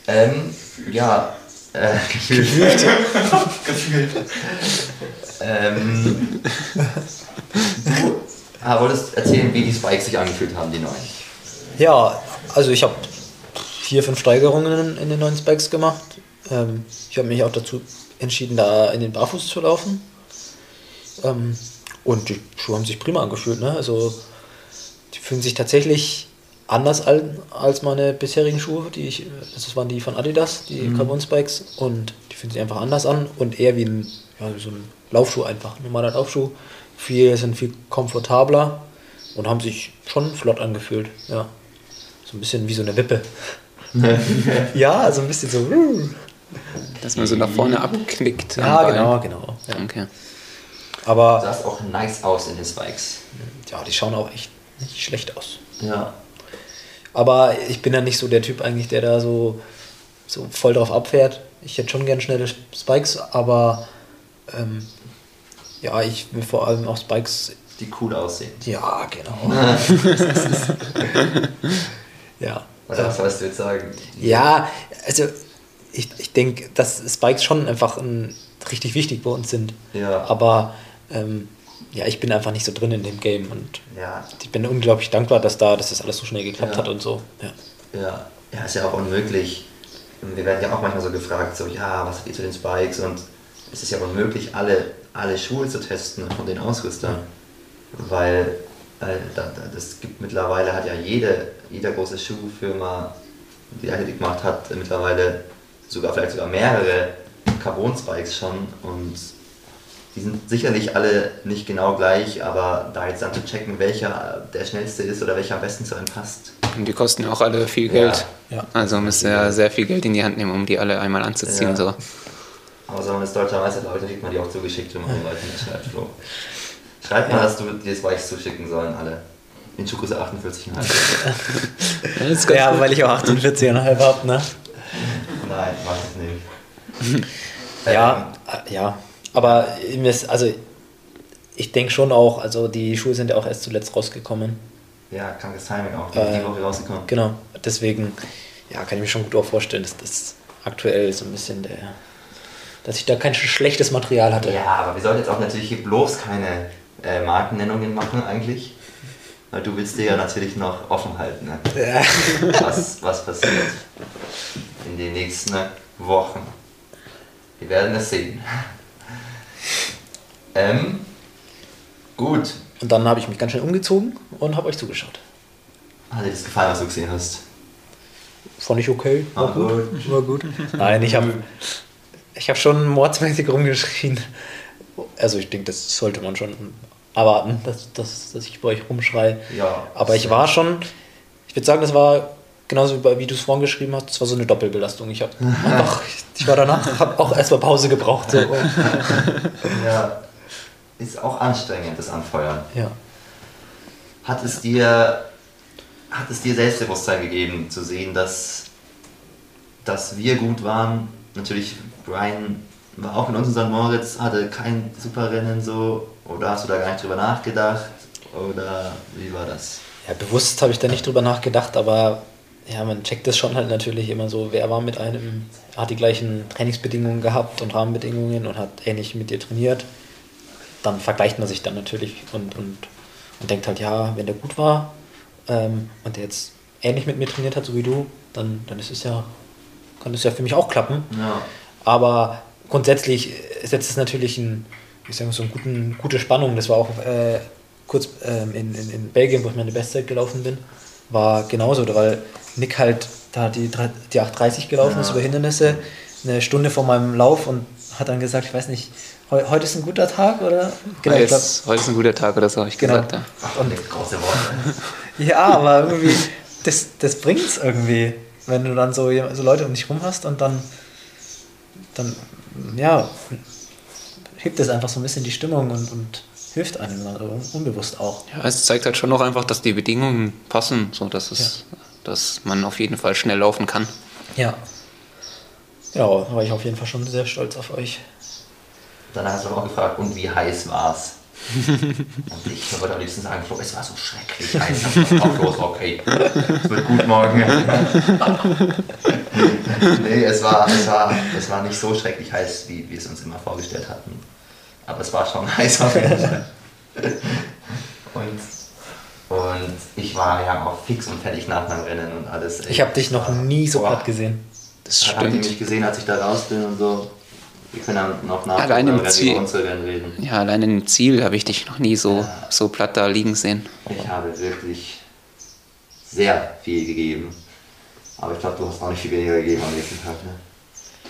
Ähm, ja, äh, gefühlt. gefühlt. Ähm, du ah, wolltest erzählen, wie die Spikes sich angefühlt haben, die neuen. ja, also ich habe vier, fünf Steigerungen in den neuen Spikes gemacht. Ähm, ich habe mich auch dazu entschieden, da in den Barfuß zu laufen. Ähm, und die Schuhe haben sich prima angefühlt. Ne? Also die fühlen sich tatsächlich anders an als meine bisherigen Schuhe. Die ich, das waren die von Adidas, die Carbon Spikes. Und die fühlen sich einfach anders an und eher wie ein, ja, so ein Laufschuh einfach. Ein normaler Laufschuh. Viel, sind viel komfortabler und haben sich schon flott angefühlt. Ja. So ein bisschen wie so eine Wippe. ja, so ein bisschen so. Dass man so nach vorne abknickt. am Ja, genau, genau. Ja. Okay. Du Aber sahst auch nice aus in den Spikes. ja, die schauen auch echt nicht schlecht aus. Ja. Aber ich bin ja nicht so der Typ eigentlich, der da so, so voll drauf abfährt. Ich hätte schon gern schnelle Spikes, aber ähm, ja, ich will vor allem auch Spikes. Die cool aussehen. Ja, genau. ja. Oder was sollst du jetzt sagen? Ja, also ich, ich denke, dass Spikes schon einfach ein, richtig wichtig bei uns sind. Ja. Aber ähm, ja, ich bin einfach nicht so drin in dem Game und Ja. ich bin unglaublich dankbar, dass da, dass das alles so schnell geklappt Ja. hat und so. Ja. Ja. Ja, ist ja auch unmöglich. Wir werden ja auch manchmal so gefragt, so, ja, was geht zu den Spikes? Und es ist ja unmöglich, alle, alle Schuhe zu testen von den Ausrüstern. Weil äh, da, da, das gibt mittlerweile, hat ja jede, jede große Schuhfirma, die Athletik gemacht hat, mittlerweile sogar vielleicht sogar mehrere Carbon-Spikes schon. Und die sind sicherlich alle nicht genau gleich, aber da jetzt dann zu checken, welcher der schnellste ist oder welcher am besten zu einem passt. Und die kosten ja auch alle viel Geld. Ja. Also müsst ihr ja sehr viel Geld in die Hand nehmen, um die alle einmal anzuziehen. Ja. So. Aber wenn man als deutscher Meister Leute kriegt man die auch zugeschickt, wenn man den Leuten mitschreibt. Flo. Schreib mal, dass du dir das Spikes zuschicken sollen, alle. In Schuhgröße 48,5. Ja, weil ich auch 48,5 habe, ne? Nein, mach es nicht. Ja, äh, ja. Aber also ich denke schon auch, also die Schuhe sind ja auch erst zuletzt rausgekommen. Ja, krankes Timing auch, die, Äh, die Woche rausgekommen. Genau. Deswegen, ja, kann ich mir schon gut auch vorstellen, dass das aktuell so ein bisschen der, dass ich da kein schlechtes Material hatte. Ja, aber wir sollten jetzt auch natürlich hier bloß keine äh, Markennennungen machen eigentlich. Weil du willst dir ja natürlich noch offen halten, ne? Ja. was, was passiert in den nächsten Wochen. Wir werden es sehen. ähm, gut. Und dann habe ich mich ganz schnell umgezogen und habe euch zugeschaut. Hat dir das gefallen, was du gesehen hast? Fand ich okay. War Ah, gut. War gut. Nein, ich habe ich hab schon mordsmäßig rumgeschrien. Also ich denke, das sollte man schon erwarten, dass, dass, dass ich bei euch rumschreie. Ja. Aber ich war schon, ich würde sagen, das war genauso wie, wie du es vorhin geschrieben hast, das war so eine Doppelbelastung. Ich habe einfach, ich war danach, habe auch erstmal Pause gebraucht. So. Ja. Ist auch anstrengend, das Anfeuern. Ja. Hat es dir, hat es dir Selbstbewusstsein gegeben, zu sehen, dass, dass wir gut waren? Natürlich, Brian war auch in uns in St. Moritz, hatte kein super Rennen so. Oder hast du da gar nicht drüber nachgedacht? Oder wie war das? Ja, bewusst habe ich da nicht drüber nachgedacht, aber ja, man checkt das schon halt natürlich immer so, wer war mit einem, hat die gleichen Trainingsbedingungen gehabt und Rahmenbedingungen und hat ähnlich mit dir trainiert. Dann vergleicht man sich dann natürlich und, und, und denkt halt, ja, wenn der gut war ähm, und der jetzt ähnlich mit mir trainiert hat, so wie du, dann, dann ist es ja, kann es ja für mich auch klappen. Ja. Aber grundsätzlich setzt es natürlich ein, wie sagen, so eine guten, gute Spannung. Das war auch äh, kurz ähm, in, in, in Belgien, wo ich meine Bestzeit gelaufen bin, war genauso, weil Nick halt da die, die 8.30 gelaufen ist Ja. über Hindernisse, eine Stunde vor meinem Lauf und hat dann gesagt, ich weiß nicht, heu, heute ist ein guter Tag oder? Genau, ich glaub, Jetzt, heute ist ein guter Tag oder so, habe ich Genau. gesagt. Ja. Ach, und große Worte. ja, aber irgendwie, das, das bringt es irgendwie, wenn du dann so, so Leute um dich rum hast und dann, dann ja, hebt es einfach so ein bisschen die Stimmung und, und hilft einem dann un- unbewusst auch. ja, es zeigt halt schon noch einfach, dass die Bedingungen passen, so dass, es, dass man auf jeden Fall schnell laufen kann. Ja. Ja, da war ich auf jeden Fall schon sehr stolz auf euch. Danach hast du auch gefragt, und wie heiß war's? und ich wollte am liebsten sagen, Flo, es war so schrecklich heiß. Ich Flo, ist okay. Es wird gut morgen. nee, es war, es, war, es war nicht so schrecklich heiß, wie wir es uns immer vorgestellt hatten. Aber es war schon heiß auf jeden Fall. Und, und ich war ja auch fix und fertig nach meinem Rennen und alles. Ich habe dich noch nie so platt gesehen. Das Habt ihr stimmt. mich gesehen, als ich da raus bin und so? Wir können dann noch nach Allein im über Ziel. reden. Ja, allein im Ziel habe ich dich noch nie so, so platt da liegen sehen. Ich habe wirklich sehr viel gegeben. Aber ich glaube, du hast auch nicht viel weniger gegeben am nächsten Tag. Ne?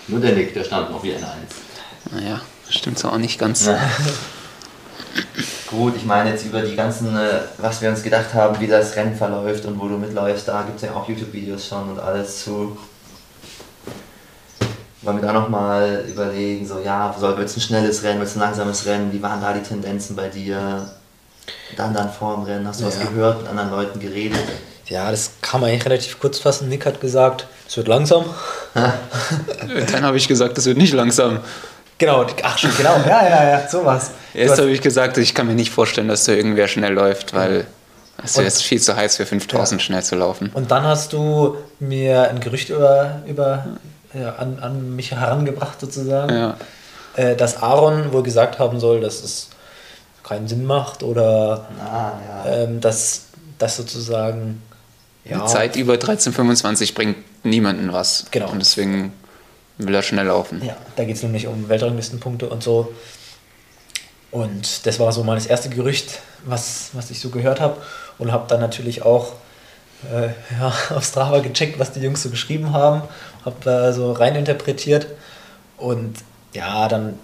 Nur der Nick, der stand noch wie ein Eins. Naja, stimmt so auch nicht ganz. Gut, ich meine jetzt über die ganzen, äh, was wir uns gedacht haben, wie das Rennen verläuft und wo du mitläufst, da gibt es ja auch YouTube-Videos schon und alles zu. Wollen wir da nochmal überlegen, so ja, soll wird es ein schnelles Rennen, wird es ein langsames Rennen, wie waren da die Tendenzen bei dir? Dann dann vorm Rennen, hast du was Ja. gehört, mit anderen Leuten geredet? Ja, das kann man eigentlich relativ kurz fassen. Nick hat gesagt, es wird langsam. Dann habe ich gesagt, das wird nicht langsam. Genau, ach schon, genau. Ja, ja, ja, sowas. Erst habe ich gesagt, ich kann mir nicht vorstellen, dass da irgendwer schnell läuft, weil es Und- ist viel zu heiß für 5000 schnell zu laufen. Und dann hast du mir ein Gerücht über, über ja, an, an mich herangebracht sozusagen, Ja. äh, dass Aaron wohl gesagt haben soll, dass es keinen Sinn macht oder Ah, ja. ähm, dass das sozusagen ja, Eine Zeit über 13,25 bringt niemanden was. Genau. Und deswegen will er schnell laufen. Ja, da geht es nämlich um Weltranglistenpunkte und so. Und das war so mal das erste Gerücht, was, was ich so gehört habe. Und habe dann natürlich auch äh, ja, auf Strava gecheckt, was die Jungs so geschrieben haben. Habe da so reininterpretiert. Und ja, dann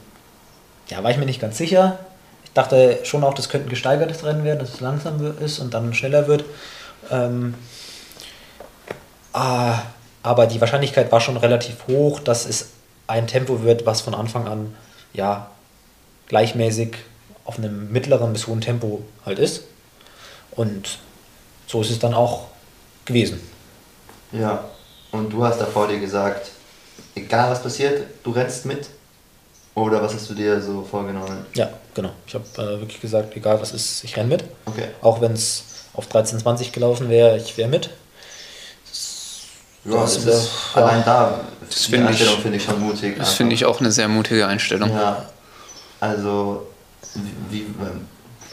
ja, war ich mir nicht ganz sicher. Ich dachte schon auch, das könnte ein gesteigertes Rennen werden, dass es langsam ist und dann schneller wird. Ähm, Ah, aber die Wahrscheinlichkeit war schon relativ hoch, dass es ein Tempo wird, was von Anfang an ja gleichmäßig auf einem mittleren bis hohen Tempo halt ist. Und so ist es dann auch gewesen. Ja, und du hast da vor dir gesagt, egal was passiert, du rennst mit? Oder was hast du dir so vorgenommen? Ja, genau. Ich habe äh, wirklich gesagt, egal was ist, ich renne mit. Okay. Auch wenn es auf 13,20 gelaufen wäre, ich wäre mit. Ja, Das ist, ist äh, allein da, Das die finde ich- Einstellung finde ich schon mutig. Das finde ich auch eine sehr mutige Einstellung. Ja, also, wie,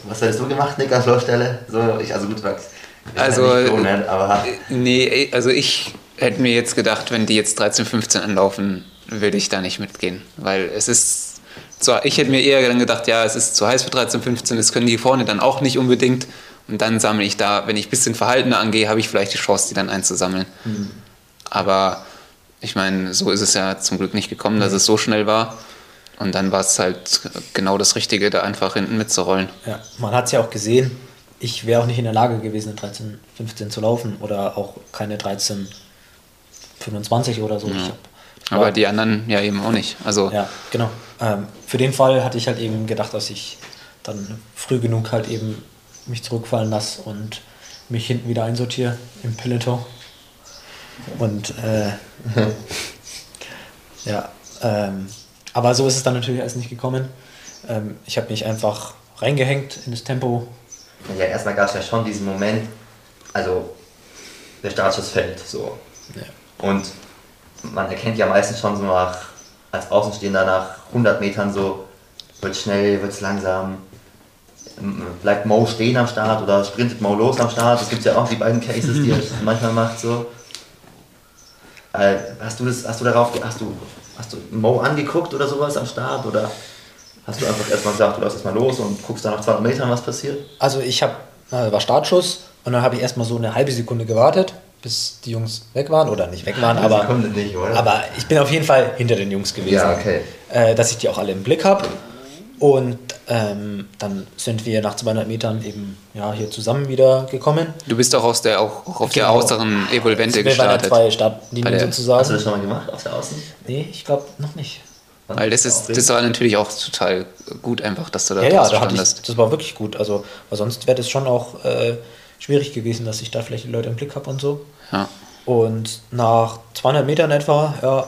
was hättest du gemacht, Nick, an der Stelle? So, ich, also gut, sagst. Also, so nett, aber Nee, also ich hätte mir jetzt gedacht, wenn die jetzt 13, 15 anlaufen, würde ich da nicht mitgehen. Weil es ist, zwar, ich hätte mir eher dann gedacht, ja, es ist zu heiß für 13, 15, das können die vorne dann auch nicht unbedingt. Und dann sammle ich da, wenn ich ein bisschen verhaltener angehe, habe ich vielleicht die Chance, die dann einzusammeln. Aber ich meine, so ist es ja zum Glück nicht gekommen, dass es so schnell war. Und dann war es halt genau das Richtige, da einfach hinten mitzurollen. Ja, man hat es ja auch gesehen, ich wäre auch nicht in der Lage gewesen, eine 13, 15 zu laufen oder auch keine 13, 25 oder so. Ich hab, Aber die anderen ja eben auch nicht. Also Ja, genau. Ähm, für den Fall hatte ich halt eben gedacht, dass ich dann früh genug halt eben mich zurückfallen lasse und mich hinten wieder einsortiere im Peloton. Und äh, ja, ähm, aber so ist es dann natürlich alles nicht gekommen. Ähm, ich habe mich einfach reingehängt in das Tempo. Ja, erstmal gab es ja schon diesen Moment, also der Startschuss fällt so. Ja. Und man erkennt ja meistens schon so nach, als Außenstehender nach 100 Metern so, wird schnell, wird es langsam, bleibt Mo stehen am Start oder sprintet Mo los am Start. Es gibt ja auch die beiden Cases, die er manchmal macht so. Äh, hast du das, hast du darauf, hast du, hast du Mo angeguckt oder sowas am Start oder hast du einfach erstmal gesagt, du läufst erstmal los und guckst dann nach 200 Metern, was passiert? Also ich habe, äh, war Startschuss und dann habe ich erstmal so eine halbe Sekunde gewartet, bis die Jungs weg waren oder nicht weg waren, aber, nicht, aber ich bin auf jeden Fall hinter den Jungs gewesen. Ja, okay. Äh, dass ich die auch alle im Blick habe. Und ähm, dann sind wir nach 200 Metern eben ja, hier zusammen wieder gekommen. du bist auch, aus der, auch, auch auf der Genau. äußeren Evolvente wir waren ja gestartet. zwei Bei Startlinien der- sozusagen. Hast du das schon mal gemacht auf der Außen? Nee, ich glaube noch nicht. Weil das ist, das war natürlich auch total gut einfach, dass du da Ja, ja, da hatte ich, das war wirklich gut. Also, weil sonst wäre das schon auch äh, schwierig gewesen, dass ich da vielleicht die Leute im Blick habe und so. Ja. Und nach 200 Metern etwa, ja,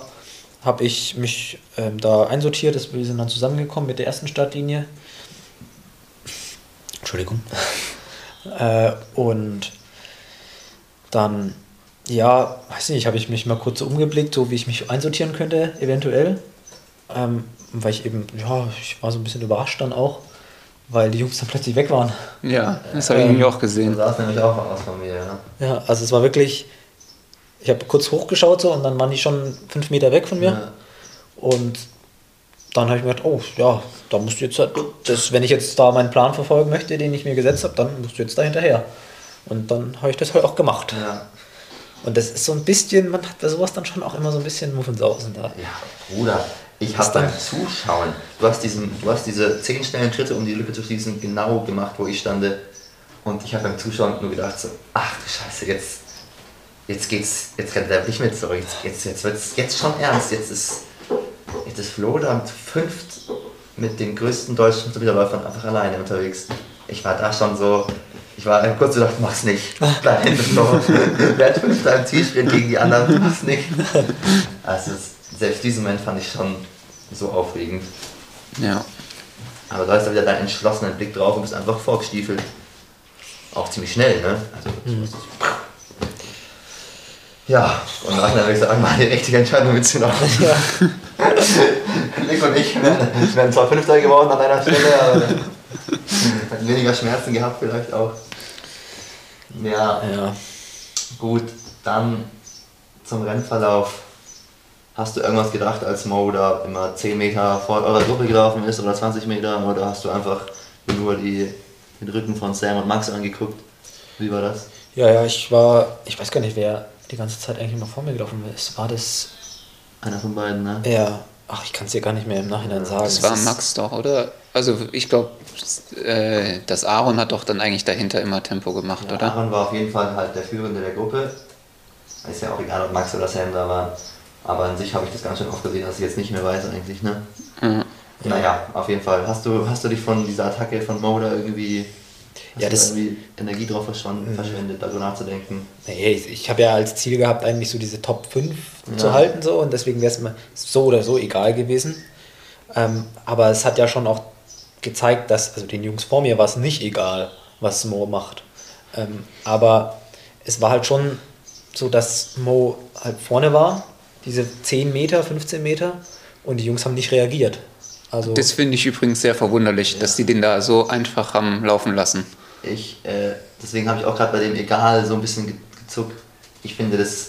habe ich mich ähm, da einsortiert. Das, wir sind dann zusammengekommen mit der ersten Startlinie. Entschuldigung. äh, und dann, ja, weiß nicht, habe ich mich mal kurz so umgeblickt, so wie ich mich einsortieren könnte, eventuell. Ähm, weil ich eben, ja, ich war so ein bisschen überrascht dann auch, weil die Jungs dann plötzlich weg waren. ja, das habe ich Ähm, nämlich auch Du gesehen. saß nämlich auch aus von mir, ja. Ja, also es war wirklich, ich habe kurz hochgeschaut so und dann waren die schon fünf Meter weg von mir. Ja. Und dann habe ich mir gedacht, oh ja, da musst du jetzt, halt- das, wenn ich jetzt da meinen Plan verfolgen möchte, den ich mir gesetzt habe, dann musst du jetzt da hinterher. Und dann habe ich das halt auch gemacht. Ja. Und das ist so ein bisschen, man hat bei sowas dann schon auch immer so ein bisschen Muffensausen da. Ja, Bruder, ich habe beim Zuschauen, du hast, diesen, du hast diese zehn schnellen Schritte, um die Lücke zu schließen, genau gemacht, wo ich stande. Und ich habe beim Zuschauen nur gedacht, so, ach du Scheiße, jetzt, jetzt geht's, jetzt rennt der nicht mit zurück. Jetzt, jetzt, jetzt wird's jetzt schon ernst. Jetzt ist, jetzt ist Flo da mit fünft mit den größten deutschen Wiederläufern einfach alleine unterwegs. Ich war da schon so, ich war kurz gedacht, mach's nicht. Bleib hinten Flo. Werd fünfter im Zielsprint gegen die anderen, mach's nicht. Also selbst diesen Moment fand ich schon so aufregend. Ja. Aber du hast da wieder deinen entschlossenen Blick drauf und bist einfach vorgestiefelt. Auch ziemlich schnell, ne? Also, Ja, und nachher würde ich sagen, mal die richtige Entscheidung mitzunehmen. Ja. Nick und ich wären, wären zwar Fünfter geworden an einer Stelle, aber hätten weniger Schmerzen gehabt vielleicht auch. Ja, Ja. gut, dann zum Rennverlauf. Hast du irgendwas gedacht, als Mo da immer 10 Meter vor eurer Gruppe gelaufen ist oder 20 Meter oder hast du einfach nur die, den Rücken von Sam und Max angeguckt? Wie war das? ja, ja, ich war, ich weiß gar nicht, wer die ganze Zeit eigentlich noch vor mir gelaufen ist. War das, Einer von beiden, ne? ja, ach, ich kann es dir gar nicht mehr im Nachhinein sagen. Das war Max doch, oder? Also ich glaube, äh, das Aaron hat doch dann eigentlich dahinter immer Tempo gemacht, Ja, oder? Aaron war auf jeden Fall halt der Führende der Gruppe. Ist ja auch egal, ob Max oder Sam da waren. Aber an sich habe ich das ganz schön oft gesehen, dass ich jetzt nicht mehr weiß eigentlich, ne? Ja. Naja, auf jeden Fall. Hast du, hast du dich von dieser Attacke von Mo da irgendwie, hast Ja, du das- irgendwie Energie drauf verschwend- verschwendet, darüber nachzudenken? Nee, ich, ich habe ja als Ziel gehabt, eigentlich so diese Top 5 Ja. zu halten so und deswegen wäre es mir so oder so egal gewesen. Ähm, aber es hat ja schon auch gezeigt, dass, also den Jungs vor mir war es nicht egal, was Mo macht. Ähm, aber es war halt schon so, dass Mo halt vorne war, diese 10 Meter, 15 Meter und die Jungs haben nicht reagiert. Also Das finde ich übrigens sehr verwunderlich, dass die den da so einfach haben laufen lassen. Ich, äh, deswegen habe ich auch gerade bei dem Egal so ein bisschen ge- gezuckt. Ich finde, das,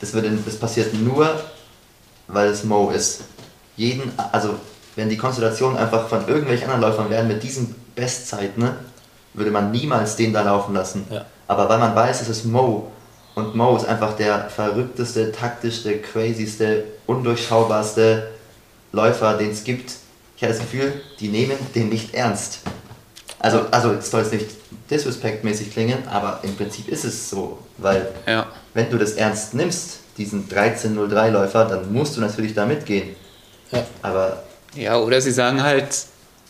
das, würde, das passiert nur, weil es Mo ist. Jeden, also wenn die Konstellation einfach von irgendwelchen anderen Läufern wären mit diesen Bestzeiten, ne, würde man niemals den da laufen lassen. Ja. Aber weil man weiß, es ist Mo und Mo ist einfach der verrückteste, taktischste, crazyste, undurchschaubarste Läufer, den es gibt. Ich hatte das Gefühl, die nehmen den nicht ernst. Also, also es soll jetzt nicht disrespektmäßig klingen, aber im Prinzip ist es so, weil Ja. wenn du das ernst nimmst, diesen 1303-Läufer, dann musst du natürlich da mitgehen. Ja. Aber Ja, oder sie sagen halt,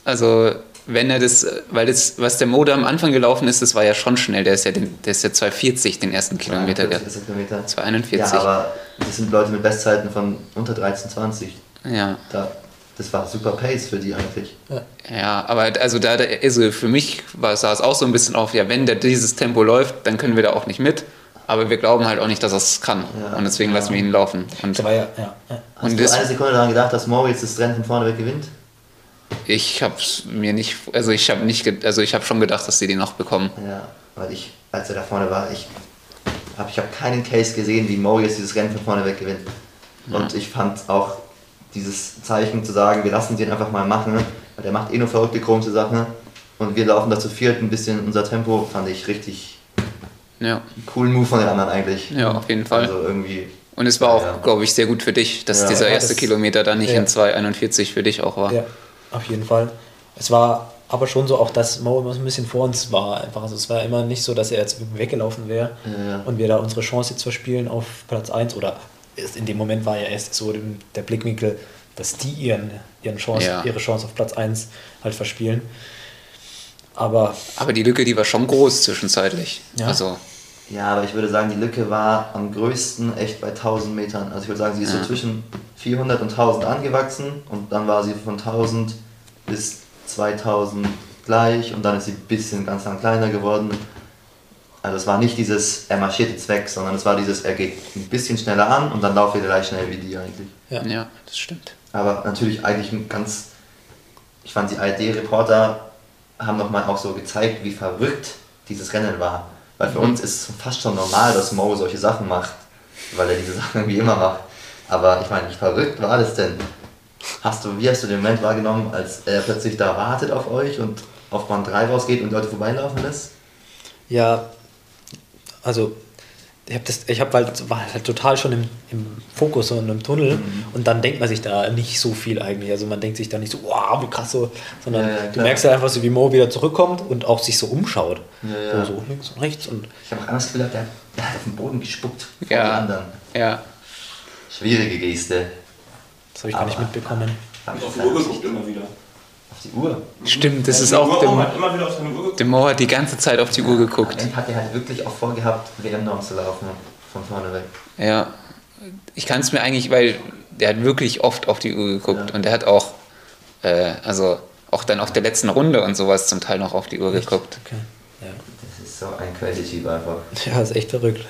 also wenn er das, weil das, was der Mode am Anfang gelaufen ist, das war ja schon schnell. Der ist ja, den, der ist ja 240 den ersten Kilometer. 42 gehabt. ist der Kilometer. 241. Ja, aber das sind Leute mit Bestzeiten von unter 13,20. Ja, Da, das war super Pace für die eigentlich. ja, aber also da, also für mich war, sah es auch so ein bisschen auf, ja, wenn der dieses Tempo läuft, dann können wir da auch nicht mit. Aber wir glauben halt auch nicht, dass er es kann. Ja. Und deswegen lassen wir ihn laufen. Und Das war ja, ja, ja. Hast Und du eine Sekunde daran gedacht, dass Mo jetzt das Rennen von vorne weg gewinnt? ich habe mir nicht, also ich habe nicht, also ich habe schon gedacht, dass sie den noch bekommen. Ja, weil ich, als er da vorne war, ich habe ich hab keinen Case gesehen, wie Mo jetzt dieses Rennen von vorne weg gewinnt. Und ich fand auch dieses Zeichen zu sagen, wir lassen den einfach mal machen, weil der macht eh nur verrückte, komische Sachen. Und wir laufen da zu viert ein bisschen unser Tempo, fand ich richtig Ja. coolen Move von den anderen eigentlich. Ja, auf jeden Fall. Also irgendwie, Und es war auch, Ja. glaube ich, sehr gut für dich, dass Ja. dieser Ja, erste das- Kilometer dann nicht ja. in 2,41 für dich auch war. Ja, auf jeden Fall. Es war aber schon so auch, dass Mo immer so ein bisschen vor uns war. Einfach. Also es war immer nicht so, dass er jetzt weggelaufen wäre und wir da unsere Chance jetzt verspielen auf Platz 1 oder in dem Moment war ja erst so der Blickwinkel, dass die ihren, ihren Chance, Ja. ihre Chance auf Platz 1 halt verspielen. Aber Aber die Lücke, die war schon groß zwischenzeitlich. Ja. Also, ja, aber ich würde sagen, die Lücke war am größten echt bei 1000 Metern. Also ich würde sagen, sie ist Ja. so zwischen 400 und 1000 angewachsen und dann war sie von 1000 bis 2000 gleich und dann ist sie ein bisschen ganz lang kleiner geworden. Also es war nicht dieses, er marschiert jetzt weg, sondern es war dieses, er geht ein bisschen schneller an und dann laufe ich gleich schnell wie die eigentlich. ja, ja, das stimmt. Aber natürlich eigentlich ein ganz, ich fand die ARD-Reporter haben nochmal auch so gezeigt, wie verrückt dieses Rennen war. Weil für uns ist es fast schon normal, dass Mo solche Sachen macht, weil er diese Sachen irgendwie immer macht. Aber ich meine, wie verrückt war das denn? Hast du, wie hast du den Moment wahrgenommen, als er plötzlich da wartet auf euch und auf Bahn 3 rausgeht und Leute vorbeilaufen lässt? ja also ich habe ich hab halt, war halt total schon im, im Fokus und im Tunnel Mhm. und dann denkt man sich da nicht so viel eigentlich. Also man denkt sich da nicht so, wow, wie krass so, sondern Ja, ja, du merkst ja einfach so, wie Mo wieder zurückkommt und auch sich so umschaut. Ja, ja. So, so links und rechts und Ich habe auch anders gehabt, der, der hat auf den Boden gespuckt vor die Ja. anderen. Ja, Schwierige Geste. das habe ich gar nicht Aber- mitbekommen. Fand Und auf ich die Uhr geguckt immer wieder. Die Uhr. stimmt, das ist Der auch, der, hat immer wieder auf seine Uhr geguckt. der Mo hat die ganze Zeit auf die Uhr geguckt. Dann hat er halt wirklich auch vorgehabt, WM-Norm zu laufen, von vorne weg. Ja, ich kann es mir eigentlich, weil der hat wirklich oft auf die Uhr geguckt Ja. und der hat auch, äh, also auch dann auf der letzten Runde und sowas zum Teil noch auf die Uhr geguckt. Okay. Ja. Das ist so ein crazy Typ einfach. ja, ist echt verrückt.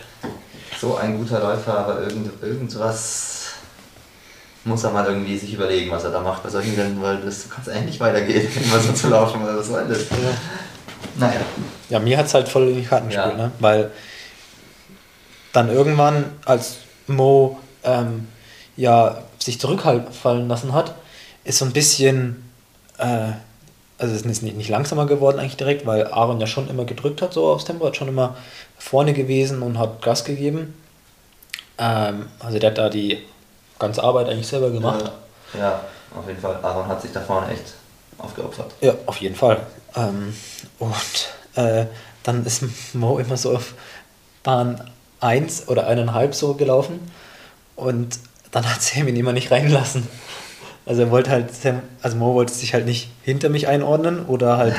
So ein guter Läufer, aber irgend, irgendwas muss er mal irgendwie sich überlegen, was er da macht bei solchen Rennen, weil das kann es eigentlich nicht weitergehen, immer so zu laufen, weil was soll das? Naja. Ja, mir hat es halt voll in die Karten Ja. gespielt, ne? weil dann irgendwann, als Mo ähm, ja, sich zurückfallen lassen hat, ist so ein bisschen, äh, also es ist nicht, nicht langsamer geworden eigentlich direkt, weil Aaron ja schon immer gedrückt hat, so aufs Tempo, hat schon immer vorne gewesen und hat Gas gegeben. Ähm, also der hat da die ganze Arbeit eigentlich selber gemacht. Ja, ja, auf jeden Fall. Aaron hat sich da vorne echt aufgeopfert. Ja, auf jeden Fall. Ähm, und äh, dann ist Mo immer so auf Bahn 1 oder eineinhalb so gelaufen und dann hat Sam ihn immer nicht reingelassen. Also er wollte halt, Sam, also Mo wollte sich halt nicht hinter mich einordnen oder halt,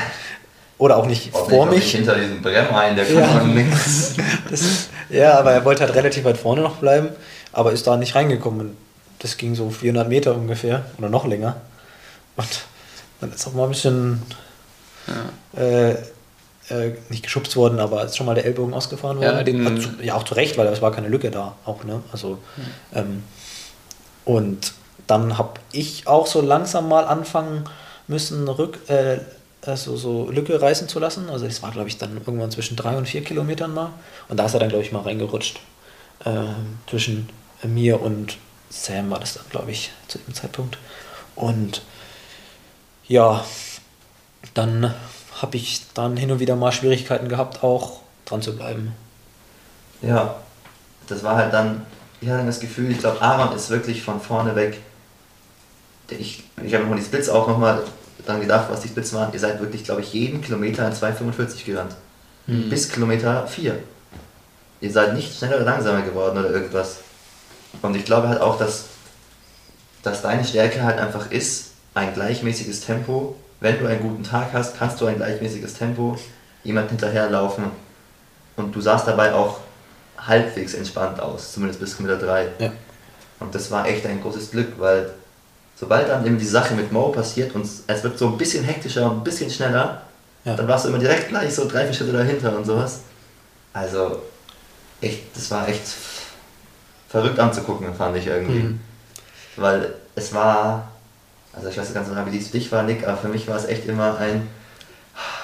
oder auch nicht Auch vor nicht, mich. hinter diesem Bremmein, der kann Ja. von links. Das, ja, aber er wollte halt relativ weit vorne noch bleiben, aber ist da nicht reingekommen. Das ging so 400 Meter ungefähr oder noch länger. Und dann ist auch mal ein bisschen äh, äh, nicht geschubst worden, aber ist schon mal der Ellbogen ausgefahren Ja, worden. den- Also, ja, auch zu Recht, weil es war keine Lücke da auch. Ne? Also, ähm, und dann habe ich auch so langsam mal anfangen müssen, rück, äh, also so Lücke reißen zu lassen. Also das war, glaube ich, dann irgendwann zwischen drei und vier Kilometern mal. Und da ist er dann, glaube ich, mal reingerutscht. Äh, zwischen mir und Sam war das dann, glaube ich, zu dem Zeitpunkt. Und ja, dann habe ich dann hin und wieder mal Schwierigkeiten gehabt, auch dran zu bleiben. Ja, das war halt dann, ich hatte das Gefühl, ich glaube, Aaron ist wirklich von vorne weg. Ich, ich habe nochmal die Splits auch nochmal dann gedacht, was die Splits waren. Ihr seid wirklich, glaube ich, jeden Kilometer in 2,45 gerannt. Bis Kilometer 4. Ihr seid nicht schneller oder langsamer geworden oder irgendwas. Und ich glaube halt auch, dass, dass deine Stärke halt einfach ist, ein gleichmäßiges Tempo. Wenn du einen guten Tag hast, kannst du ein gleichmäßiges Tempo jemand hinterherlaufen. Und du sahst dabei auch halbwegs entspannt aus, zumindest bis Kilometer 3. Ja. Und das war echt ein großes Glück, weil sobald dann eben die Sache mit Mo passiert und es wird so ein bisschen hektischer und ein bisschen schneller, Ja. dann warst du immer direkt gleich so drei, vier Schritte dahinter und sowas. Also, echt, das war echt verrückt anzugucken, fand ich irgendwie. Mhm. Weil es war, also ich weiß nicht ganz genau, wie es für dich war, Nick, aber für mich war es echt immer ein,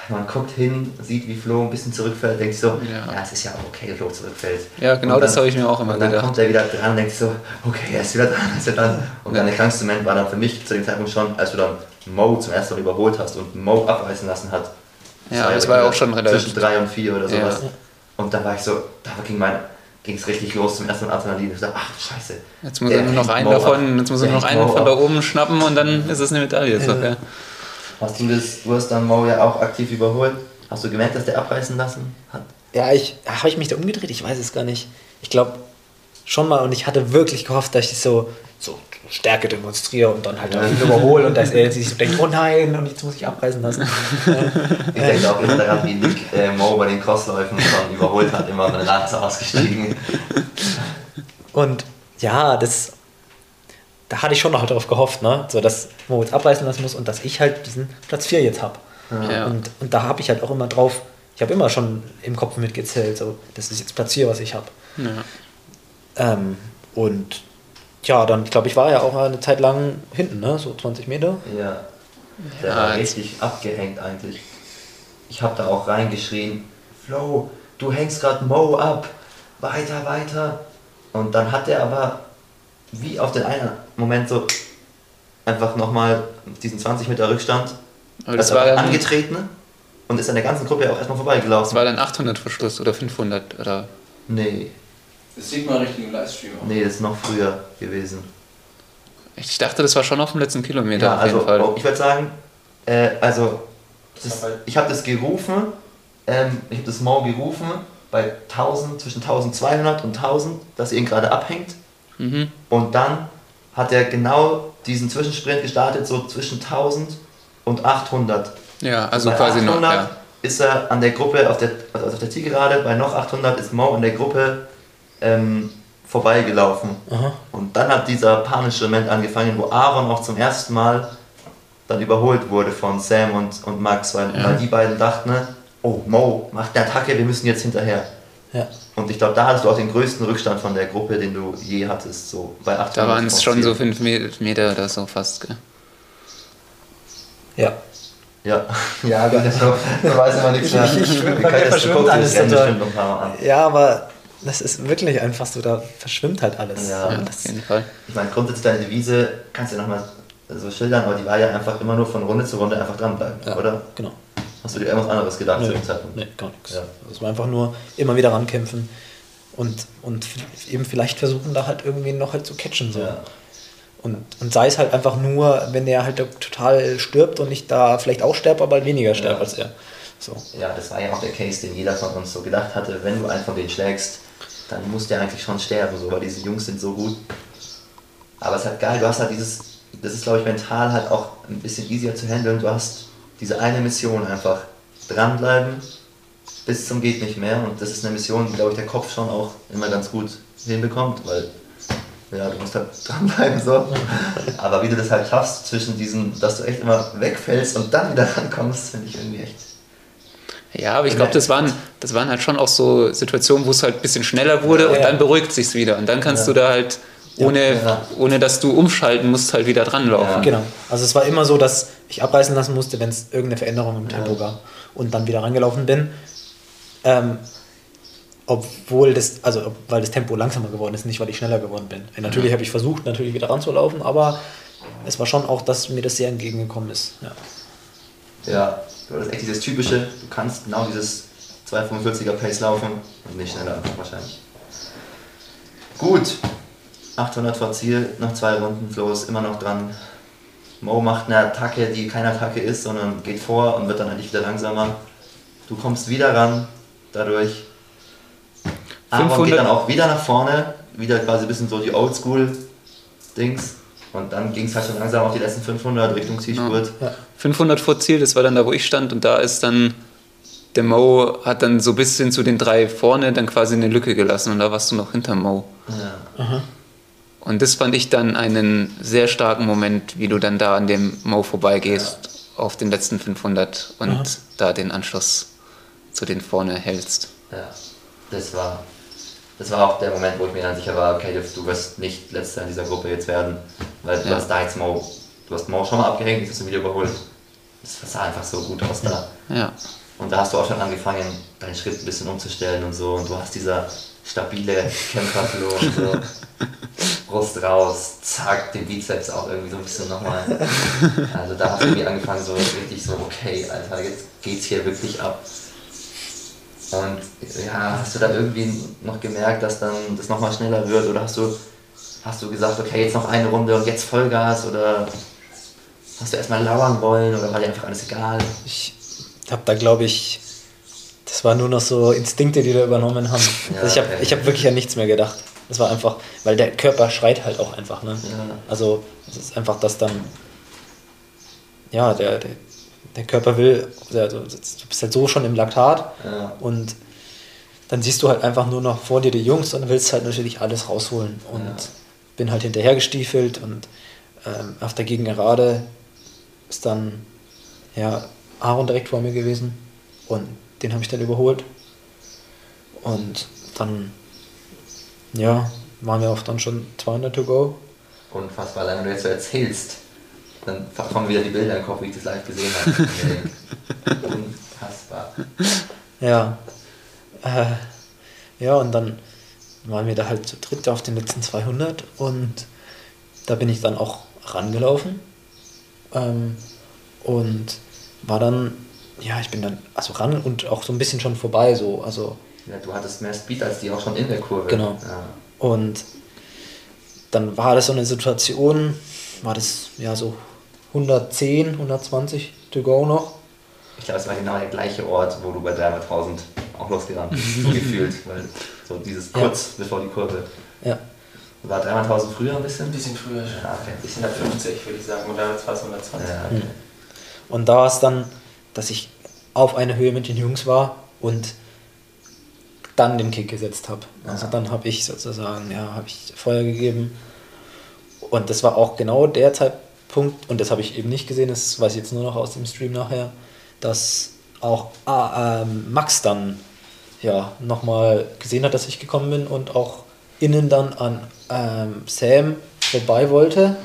man guckt hin, sieht, wie Flo ein bisschen zurückfällt, denkt so, ja, Ja. es ist ja auch okay, Flo zurückfällt. Ja, genau Und das habe ich mir auch immer und dann gedacht. kommt er wieder dran und denkt so, okay, er ist wieder dran, er ist wieder dran. Und dann der krankste Moment war dann für mich zu dem Zeitpunkt schon, als du dann Mo zum ersten Mal überholt hast und Mo abreißen lassen hat. Ja, das war ja auch schon relativ- Zwischen drei und vier oder sowas. Ja. Und da war ich so, da ging mein, ging es richtig los zum ersten Mal Adrenalin. Ich dachte, ach scheiße. Jetzt muss er nur noch einen davon, jetzt muss er nur noch einen von da oben schnappen und dann ist es eine Medaille. So, ja. Hast du das, du hast dann Mo ja auch aktiv überholt. Hast du gemerkt, dass der abreißen lassen hat? Ja, ich habe ich mich da umgedreht, ich weiß es gar nicht. Ich glaube schon mal und ich hatte wirklich gehofft, dass ich so, so Stärke demonstriere und dann halt Ja. ihn überhole und dass er sich so denkt, oh nein, und jetzt muss ich abreißen lassen. Ich denke auch immer daran, wie Nick äh, Mo bei den Crossläufen schon überholt hat, immer ist er ausgestiegen. Und ja, das, da hatte ich schon noch darauf gehofft, ne? so dass Mo jetzt abreißen lassen muss und dass ich halt diesen Platz 4 jetzt habe. Ja. Und, und da habe ich halt auch immer drauf, ich habe immer schon im Kopf mitgezählt, so, das ist jetzt Platz 4, was ich habe. Ja. Ähm, und ja, dann, ich glaube, ich war ja auch eine Zeit lang hinten, ne? so 20 Meter. Ja, der Ja, war richtig abgehängt eigentlich. Ich habe da auch reingeschrien, Flo, du hängst gerade Mo ab, weiter, weiter. Und dann hat er aber wie auf den einen Moment so einfach nochmal diesen 20 Meter Rückstand Aber das war, dann, angetreten und ist an der ganzen Gruppe auch erstmal das vorbeigelaufen. war dann 800 Verschluss oder 500 oder Nee, Das sieht man richtig im Livestream auch. nee, das ist noch früher gewesen. ich dachte, das war schon auf dem letzten Kilometer Ja, auf jeden also Fall. oh, ich würde sagen, äh, also das, ich habe das gerufen, ähm, ich habe das Mo gerufen bei 1000, zwischen 1200 und 1000, dass ihr ihn gerade abhängt. Mhm. Und dann hat er genau diesen Zwischensprint gestartet, so zwischen 1000 und 800. Ja, also bei quasi noch. 800 Ja. ist er an der Gruppe, auf der, also auf der Zielgerade, bei noch 800 ist Mo an der Gruppe ähm, vorbeigelaufen. Aha. Und dann hat dieser panische Moment angefangen, wo Aaron auch zum ersten Mal dann überholt wurde von Sam und, und Max, weil, Ja. weil die beiden dachten, ne, oh Mo, macht eine Attacke, wir müssen jetzt hinterher. Ja. Und ich glaube, da hattest du auch den größten Rückstand von der Gruppe, den du je hattest, so bei 800. Da waren es schon so 5 Meter oder so fast. Gell? Ja. Ja, ja, so, man weiß immer nichts mehr. Ich- ich- das verschwimmt gucken, alles das Rennen total. bestimmt noch ein paar Mal an. ja, aber das ist wirklich einfach so, da verschwimmt halt alles. Ja. Auf das, jeden Fall. Ich meine, grundsätzlich deine Devise kannst du ja nochmal so schildern, aber die war ja einfach immer nur von Runde zu Runde einfach dranbleiben, ja, oder? Genau. Hast du dir irgendwas anderes gedacht zu Nee, dem Zeitpunkt? nee, gar nichts. Ja. Es war einfach nur immer wieder rankämpfen und, und eben vielleicht versuchen, da halt irgendwie noch halt zu catchen. So. Ja. Und, und sei es halt einfach nur, wenn er halt total stirbt und ich da vielleicht auch sterbe, aber halt weniger sterbe Ja. als er. So. Ja, das war ja auch der Case, den jeder von uns so gedacht hatte, wenn du einen von denen schlägst, dann muss der eigentlich schon sterben, so, weil diese Jungs sind so gut. Aber es ist halt geil, du hast halt dieses, das ist glaube ich mental halt auch ein bisschen easier zu handeln, du hast diese eine Mission einfach dranbleiben bis zum geht nicht mehr und das ist eine Mission, die glaube ich der Kopf schon auch immer ganz gut hinbekommt, weil ja, du musst halt dranbleiben so. Aber wie du das halt schaffst zwischen diesen, dass du echt immer wegfällst und dann wieder rankommst, finde ich irgendwie echt Ja, aber ich glaube, das waren, das waren halt schon auch so Situationen, wo es halt ein bisschen schneller wurde und Ja. dann beruhigt sich's wieder. Und dann kannst Ja. du da halt, ohne, Ja. ohne dass du umschalten musst, halt wieder dranlaufen. Ja. Genau. Also es war immer so, dass ich abreißen lassen musste, wenn es irgendeine Veränderung im Tempo Ja. gab und dann wieder rangelaufen bin. Ähm, obwohl das, also weil das Tempo langsamer geworden ist, nicht weil ich schneller geworden bin. Natürlich Mhm. habe ich versucht, natürlich wieder ranzulaufen, aber es war schon auch, dass mir das sehr entgegengekommen ist. Ja. Ja, das ist echt dieses typische, du kannst genau dieses 245er Pace laufen und nicht schneller wahrscheinlich. Gut, 800 vor Ziel, noch zwei Runden, Flo ist immer noch dran. Mo macht eine Attacke, die keine Attacke ist, sondern geht vor und wird dann eigentlich wieder langsamer. Du kommst wieder ran, dadurch. Aaron 500 geht dann auch wieder nach vorne, wieder quasi ein bisschen so die Oldschool-Dings. Und dann ging es halt schon langsam auf die letzten 500 Richtung Zielspurt. 500 vor Ziel, das war dann da, wo ich stand und da ist dann der Mo hat dann so ein bisschen zu den drei vorne dann quasi eine Lücke gelassen und da warst du noch hinter Mo. Ja. Und das fand ich dann einen sehr starken Moment, wie du dann da an dem Mo vorbeigehst auf den letzten 500 und Aha. da den Anschluss zu den vorne hältst. Ja, das war, das war auch der Moment, wo ich mir dann sicher war, okay, du wirst nicht letzter in dieser Gruppe jetzt werden, weil du Ja. hast da jetzt Mo, du hast Mo schon mal abgehängt, jetzt hast du ihn wieder überholt. Das sah einfach so gut aus da. Ja, Und da hast du auch schon angefangen, deinen Schritt ein bisschen umzustellen und so. Und du hast dieser stabile Kämpferflow und so. Brust raus, zack, den Bizeps auch irgendwie so ein bisschen nochmal. Also da hast du irgendwie angefangen, so richtig so, okay, Alter, jetzt geht's hier wirklich ab. Und ja, hast du da irgendwie noch gemerkt, dass dann das nochmal schneller wird? Oder hast du, hast du gesagt, okay, jetzt noch eine Runde und jetzt Vollgas? Oder hast du erstmal lauern wollen? Oder war dir einfach alles egal? Ich habe da, glaube ich, das war nur noch so Instinkte, die da übernommen haben. Ja, also ich habe ich hab wirklich an nichts mehr gedacht. Das war einfach, weil der Körper schreit halt auch einfach. Ne? Ja. Also es ist einfach, dass dann, ja, der, der, der Körper will, also, du bist halt so schon im Laktat Ja. und dann siehst du halt einfach nur noch vor dir die Jungs und willst halt natürlich alles rausholen. Und Ja. bin halt hinterher gestiefelt und ähm, auf der Gegengerade ist dann ja, Aaron direkt vor mir gewesen und den habe ich dann überholt. Und dann, ja, waren wir auch dann schon 200 to go. Unfassbar, wenn du jetzt so erzählst, dann kommen wieder die Bilder im Kopf, wie ich das live gesehen habe. Unfassbar. Ja. Äh, ja, und dann waren wir da halt zu dritt auf den letzten 200 und da bin ich dann auch rangelaufen ähm, und war dann, ja, ich bin dann also ran und auch so ein bisschen schon vorbei, so, also Ja, du hattest mehr Speed als die auch schon in der Kurve. Genau. Ja. Und dann war das so eine Situation, war das ja so 110, 120 to go noch. Ich glaube, es war genau der gleiche Ort, wo du bei 300.000 auch losgerannt bist, so gefühlt. Weil so dieses Ja. kurz bevor die Kurve. Ja, War 300.000 früher ein bisschen? Ein bisschen früher schon. Ja, okay. Ein bisschen 150 würde ich sagen, oder damals war es 120. Ja, okay. und da war es dann, dass ich auf einer Höhe mit den Jungs war und dann den Kick gesetzt habe. Also Ja. dann habe ich sozusagen, ja, habe ich Feuer gegeben. Und das war auch genau der Zeitpunkt, und das habe ich eben nicht gesehen, das weiß ich jetzt nur noch aus dem Stream nachher, dass auch ah, ähm, Max dann ja nochmal gesehen hat, dass ich gekommen bin und auch innen dann an ähm, Sam vorbei wollte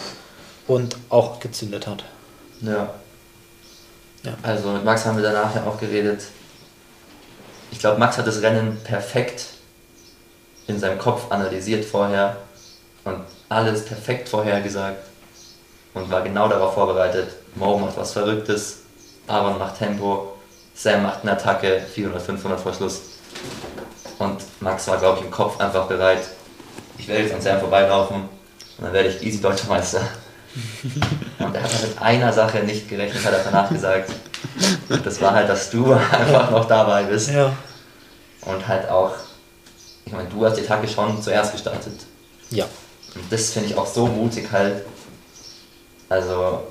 und auch gezündet hat. Ja. Ja. Also mit Max haben wir danach ja auch geredet. Ich glaube, Max hat das Rennen perfekt in seinem Kopf analysiert vorher und alles perfekt vorhergesagt und war genau darauf vorbereitet. Mo macht was Verrücktes, Aaron macht Tempo, Sam macht eine Attacke, 400, 500 vor Schluss. Und Max war, glaube ich, im Kopf einfach bereit. Ich werde jetzt an Sam vorbeilaufen und dann werde ich easy Deutscher Meister. Und er hat mit einer Sache nicht gerechnet, hat er danach gesagt. Und das war halt, dass du einfach noch dabei bist. Ja. Und halt auch, ich meine, du hast die Attacke schon zuerst gestartet. Ja. Und das finde ich auch so mutig halt. Also,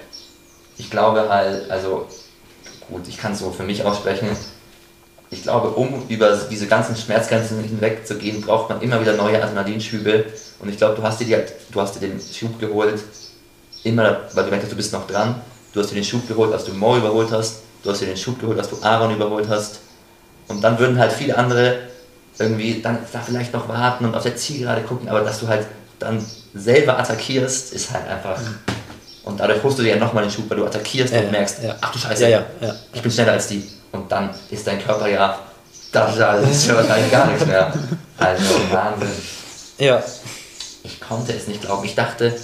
ich glaube halt, also, gut, ich kann es so für mich aussprechen. Ich glaube, um über diese ganzen Schmerzgrenzen hinweg zu gehen, braucht man immer wieder neue Adrenalinschübe. Und ich glaube, du hast dir, die, du hast dir den Schub geholt, immer, weil du merkst, du bist noch dran. Du hast dir den Schub geholt, als du Mo überholt hast. Du hast dir den Schub geholt, als du Aaron überholt hast. Und dann würden halt viele andere irgendwie dann da vielleicht noch warten und auf der Zielgerade gucken, aber dass du halt dann selber attackierst, ist halt einfach. Und dadurch holst du dir ja nochmal den Schub, weil du attackierst Ja, und merkst, ja. ach du Scheiße, Ja, ja, ja. ich bin schneller als die. Und dann ist dein Körper ja Das, das ist ja wahrscheinlich gar nichts mehr. Also Wahnsinn. Ja. Ich konnte es nicht glauben. Ich dachte,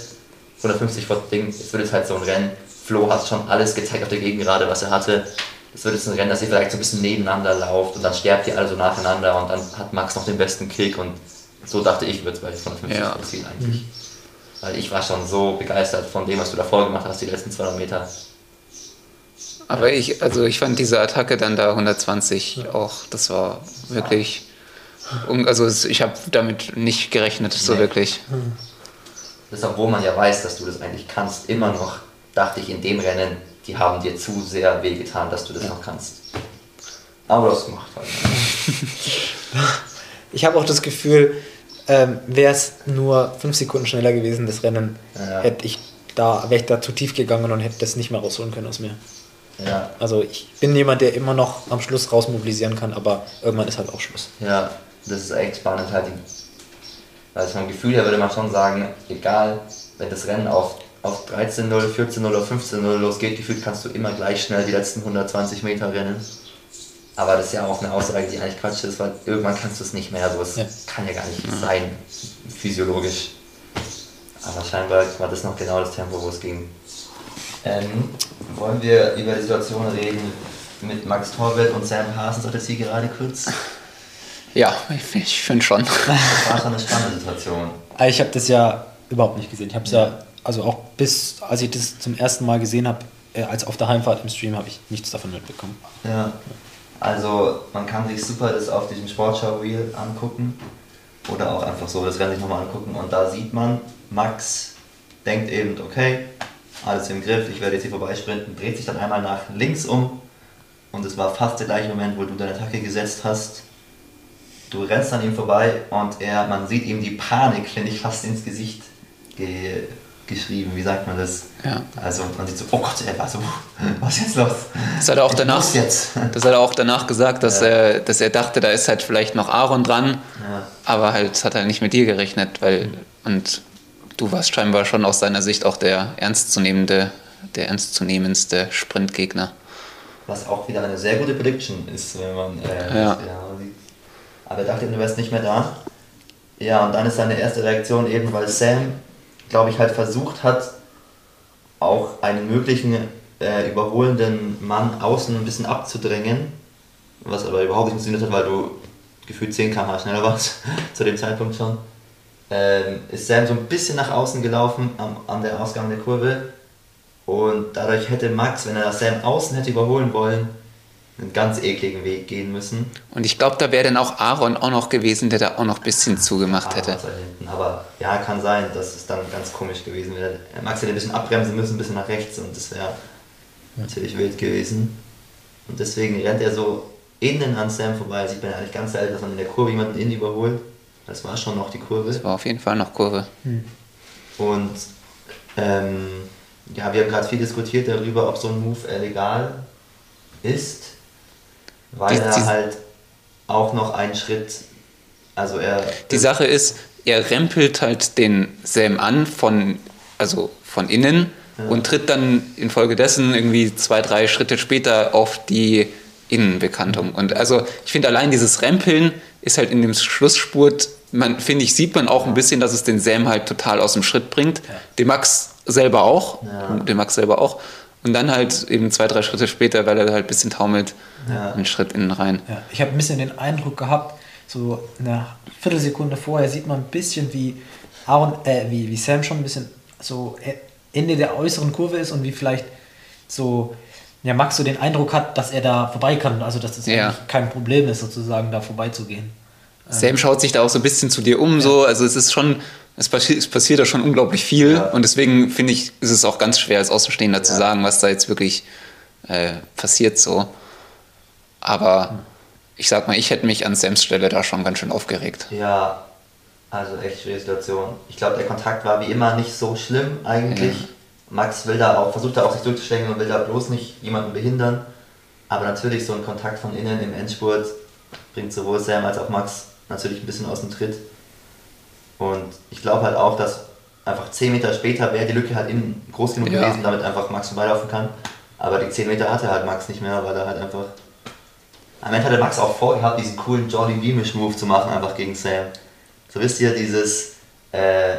150 Watt Ding, es wird jetzt halt so ein Rennen. Flo hat schon alles gezeigt auf der Gegend gerade, was er hatte. Es wird jetzt ein Rennen, dass ihr vielleicht so ein bisschen nebeneinander lauft und dann sterbt ihr alle so nacheinander und dann hat Max noch den besten Kick und so dachte ich, wird es bei 150 Ja. passieren eigentlich. Weil ich war schon so begeistert von dem, was du davor gemacht hast, die letzten 200 Meter. Aber ich, also ich fand diese Attacke dann da 120 auch, das war wirklich, also ich habe damit nicht gerechnet, so Nee. wirklich. Das ist, obwohl man ja weiß, dass du das eigentlich kannst, immer noch dachte ich in dem Rennen, die haben dir zu sehr wehgetan, dass du das noch kannst. Aber du hast es gemacht halt. Ich habe auch das Gefühl, ähm, wäre es nur fünf Sekunden schneller gewesen, das Rennen, Ja. hätte ich da, wäre ich da zu tief gegangen und hätte das nicht mehr rausholen können aus mir. Ja, Also ich bin jemand, der immer noch am Schluss rausmobilisieren kann, aber irgendwann ist halt auch Schluss. ja, das ist echt spannend halt. Also vom Gefühl her würde man schon sagen, egal, wenn das Rennen auf, auf 13-0, 14-0 oder 15-0 losgeht, gefühlt kannst du immer gleich schnell die letzten 120 Meter rennen. Aber das ist ja auch eine Aussage, die eigentlich Quatsch ist, weil irgendwann kannst du es nicht mehr. So, es Ja. kann ja gar nicht sein, physiologisch. Aber scheinbar war das noch genau das Tempo, wo es ging. Ähm, wollen wir über die Situation reden mit Max Torwelt und Sam Haasens auf der Zielgerade kurz? Ja, ich, ich finde schon. Das war schon eine spannende Situation. Aber Ich habe das ja überhaupt nicht gesehen. Ich habe es ja. also auch bis, als ich das zum ersten Mal gesehen habe, äh, als auf der Heimfahrt im Stream, habe ich nichts davon mitbekommen. Ja. Also man kann sich super das auf diesem Sportschau-Reel angucken. Oder auch einfach so das Rennen sich nochmal angucken. Und da sieht man, Max denkt eben, okay, alles im Griff, ich werde jetzt hier vorbeisprinten, dreht sich dann einmal nach links um. Und es war fast der gleiche Moment, wo du deine Attacke gesetzt hast. Du rennst an ihm vorbei und er, man sieht ihm die Panik, finde ich, fast ins Gesicht ge geschrieben. Wie sagt man das? Ja. Also man sieht so, oh Gott, war so, was ist jetzt los? Das hat er auch Ich danach, das hat er auch danach gesagt, dass, Ja. er, dass er dachte, da ist halt vielleicht noch Aaron dran, Ja. aber halt hat er nicht mit dir gerechnet, weil und du warst scheinbar schon aus seiner Sicht auch der ernstzunehmende, der ernstzunehmendste Sprintgegner. Was auch wieder eine sehr gute Prediction ist, wenn man äh, Ja. sieht. Aber er dachte, du wärst nicht mehr da. Ja, und dann ist seine erste Reaktion eben, weil Sam, glaube ich, halt versucht hat, auch einen möglichen äh, überholenden Mann außen ein bisschen abzudrängen, was aber überhaupt nicht funktioniert hat, weil du gefühlt 10 km schneller warst zu dem Zeitpunkt schon. Ähm, ist Sam so ein bisschen nach außen gelaufen am, an der Ausgang der Kurve und dadurch hätte Max, wenn er Sam außen hätte überholen wollen, einen ganz ekligen Weg gehen müssen. Und ich glaube, da wäre dann auch Aaron auch noch gewesen, der da auch noch ein bisschen zugemacht hätte. Ah, hinten. Aber ja, kann sein, dass es dann ganz komisch gewesen wäre. Max hätte ein bisschen abbremsen müssen, ein bisschen nach rechts und das wäre natürlich wild gewesen. Und deswegen rennt er so innen an Sam vorbei. Sieht man ja eigentlich ganz selten, dass man in der Kurve jemanden innen überholt. Das war schon noch die Kurve. Das war auf jeden Fall noch Kurve. Und ähm, ja, wir haben gerade viel diskutiert darüber, ob so ein Move legal ist, weil Die- er die- halt auch noch einen Schritt, also er Die Sache ist, er rempelt halt den Sam an von, also von innen und tritt dann infolgedessen irgendwie zwei, drei Schritte später auf die Innenbekantung. Und also ich finde allein dieses Rempeln ist halt in dem Schlussspurt, man finde ich, sieht man auch ein bisschen, dass es den Sam halt total aus dem Schritt bringt. Den Max selber auch. Ja. Den Max selber auch. Und dann halt eben zwei, drei Schritte später, weil er halt ein bisschen taumelt, Ja. einen Schritt innen rein. Ja, ich habe ein bisschen den Eindruck gehabt, so eine Viertelsekunde vorher sieht man ein bisschen, wie Aaron, äh, wie, wie Sam schon ein bisschen so äh, Ende der äußeren Kurve ist und wie vielleicht so ja, Max so den Eindruck hat, dass er da vorbei kann, also dass das Ja. eigentlich kein Problem ist, sozusagen da vorbeizugehen. Sam schaut sich da auch so ein bisschen zu dir um, so, also es ist schon, es passiert, es passiert da schon unglaublich viel Ja. und deswegen finde ich, ist es auch ganz schwer als Außenstehender zu Ja. sagen, was da jetzt wirklich äh, passiert so. Aber ich sag mal, ich hätte mich an Sams Stelle da schon ganz schön aufgeregt. Ja, also echt schwierige Situation. Ich glaube, der Kontakt war wie immer nicht so schlimm eigentlich. Ja. Max will da auch, versucht da auch sich durchzuschlägen und will da bloß nicht jemanden behindern. Aber natürlich so ein Kontakt von innen im Endspurt bringt sowohl Sam als auch Max natürlich ein bisschen aus dem Tritt. Und ich glaube halt auch, dass einfach 10 Meter später wäre die Lücke halt innen groß genug Ja. gewesen, damit einfach Max vorbeilaufen kann. Aber die 10 Meter hatte halt Max nicht mehr, weil er halt einfach Am Ende hatte Max auch vorgehabt, diesen coolen Jordi Beamish Move zu machen, einfach gegen Sam. So wisst ihr, dieses äh,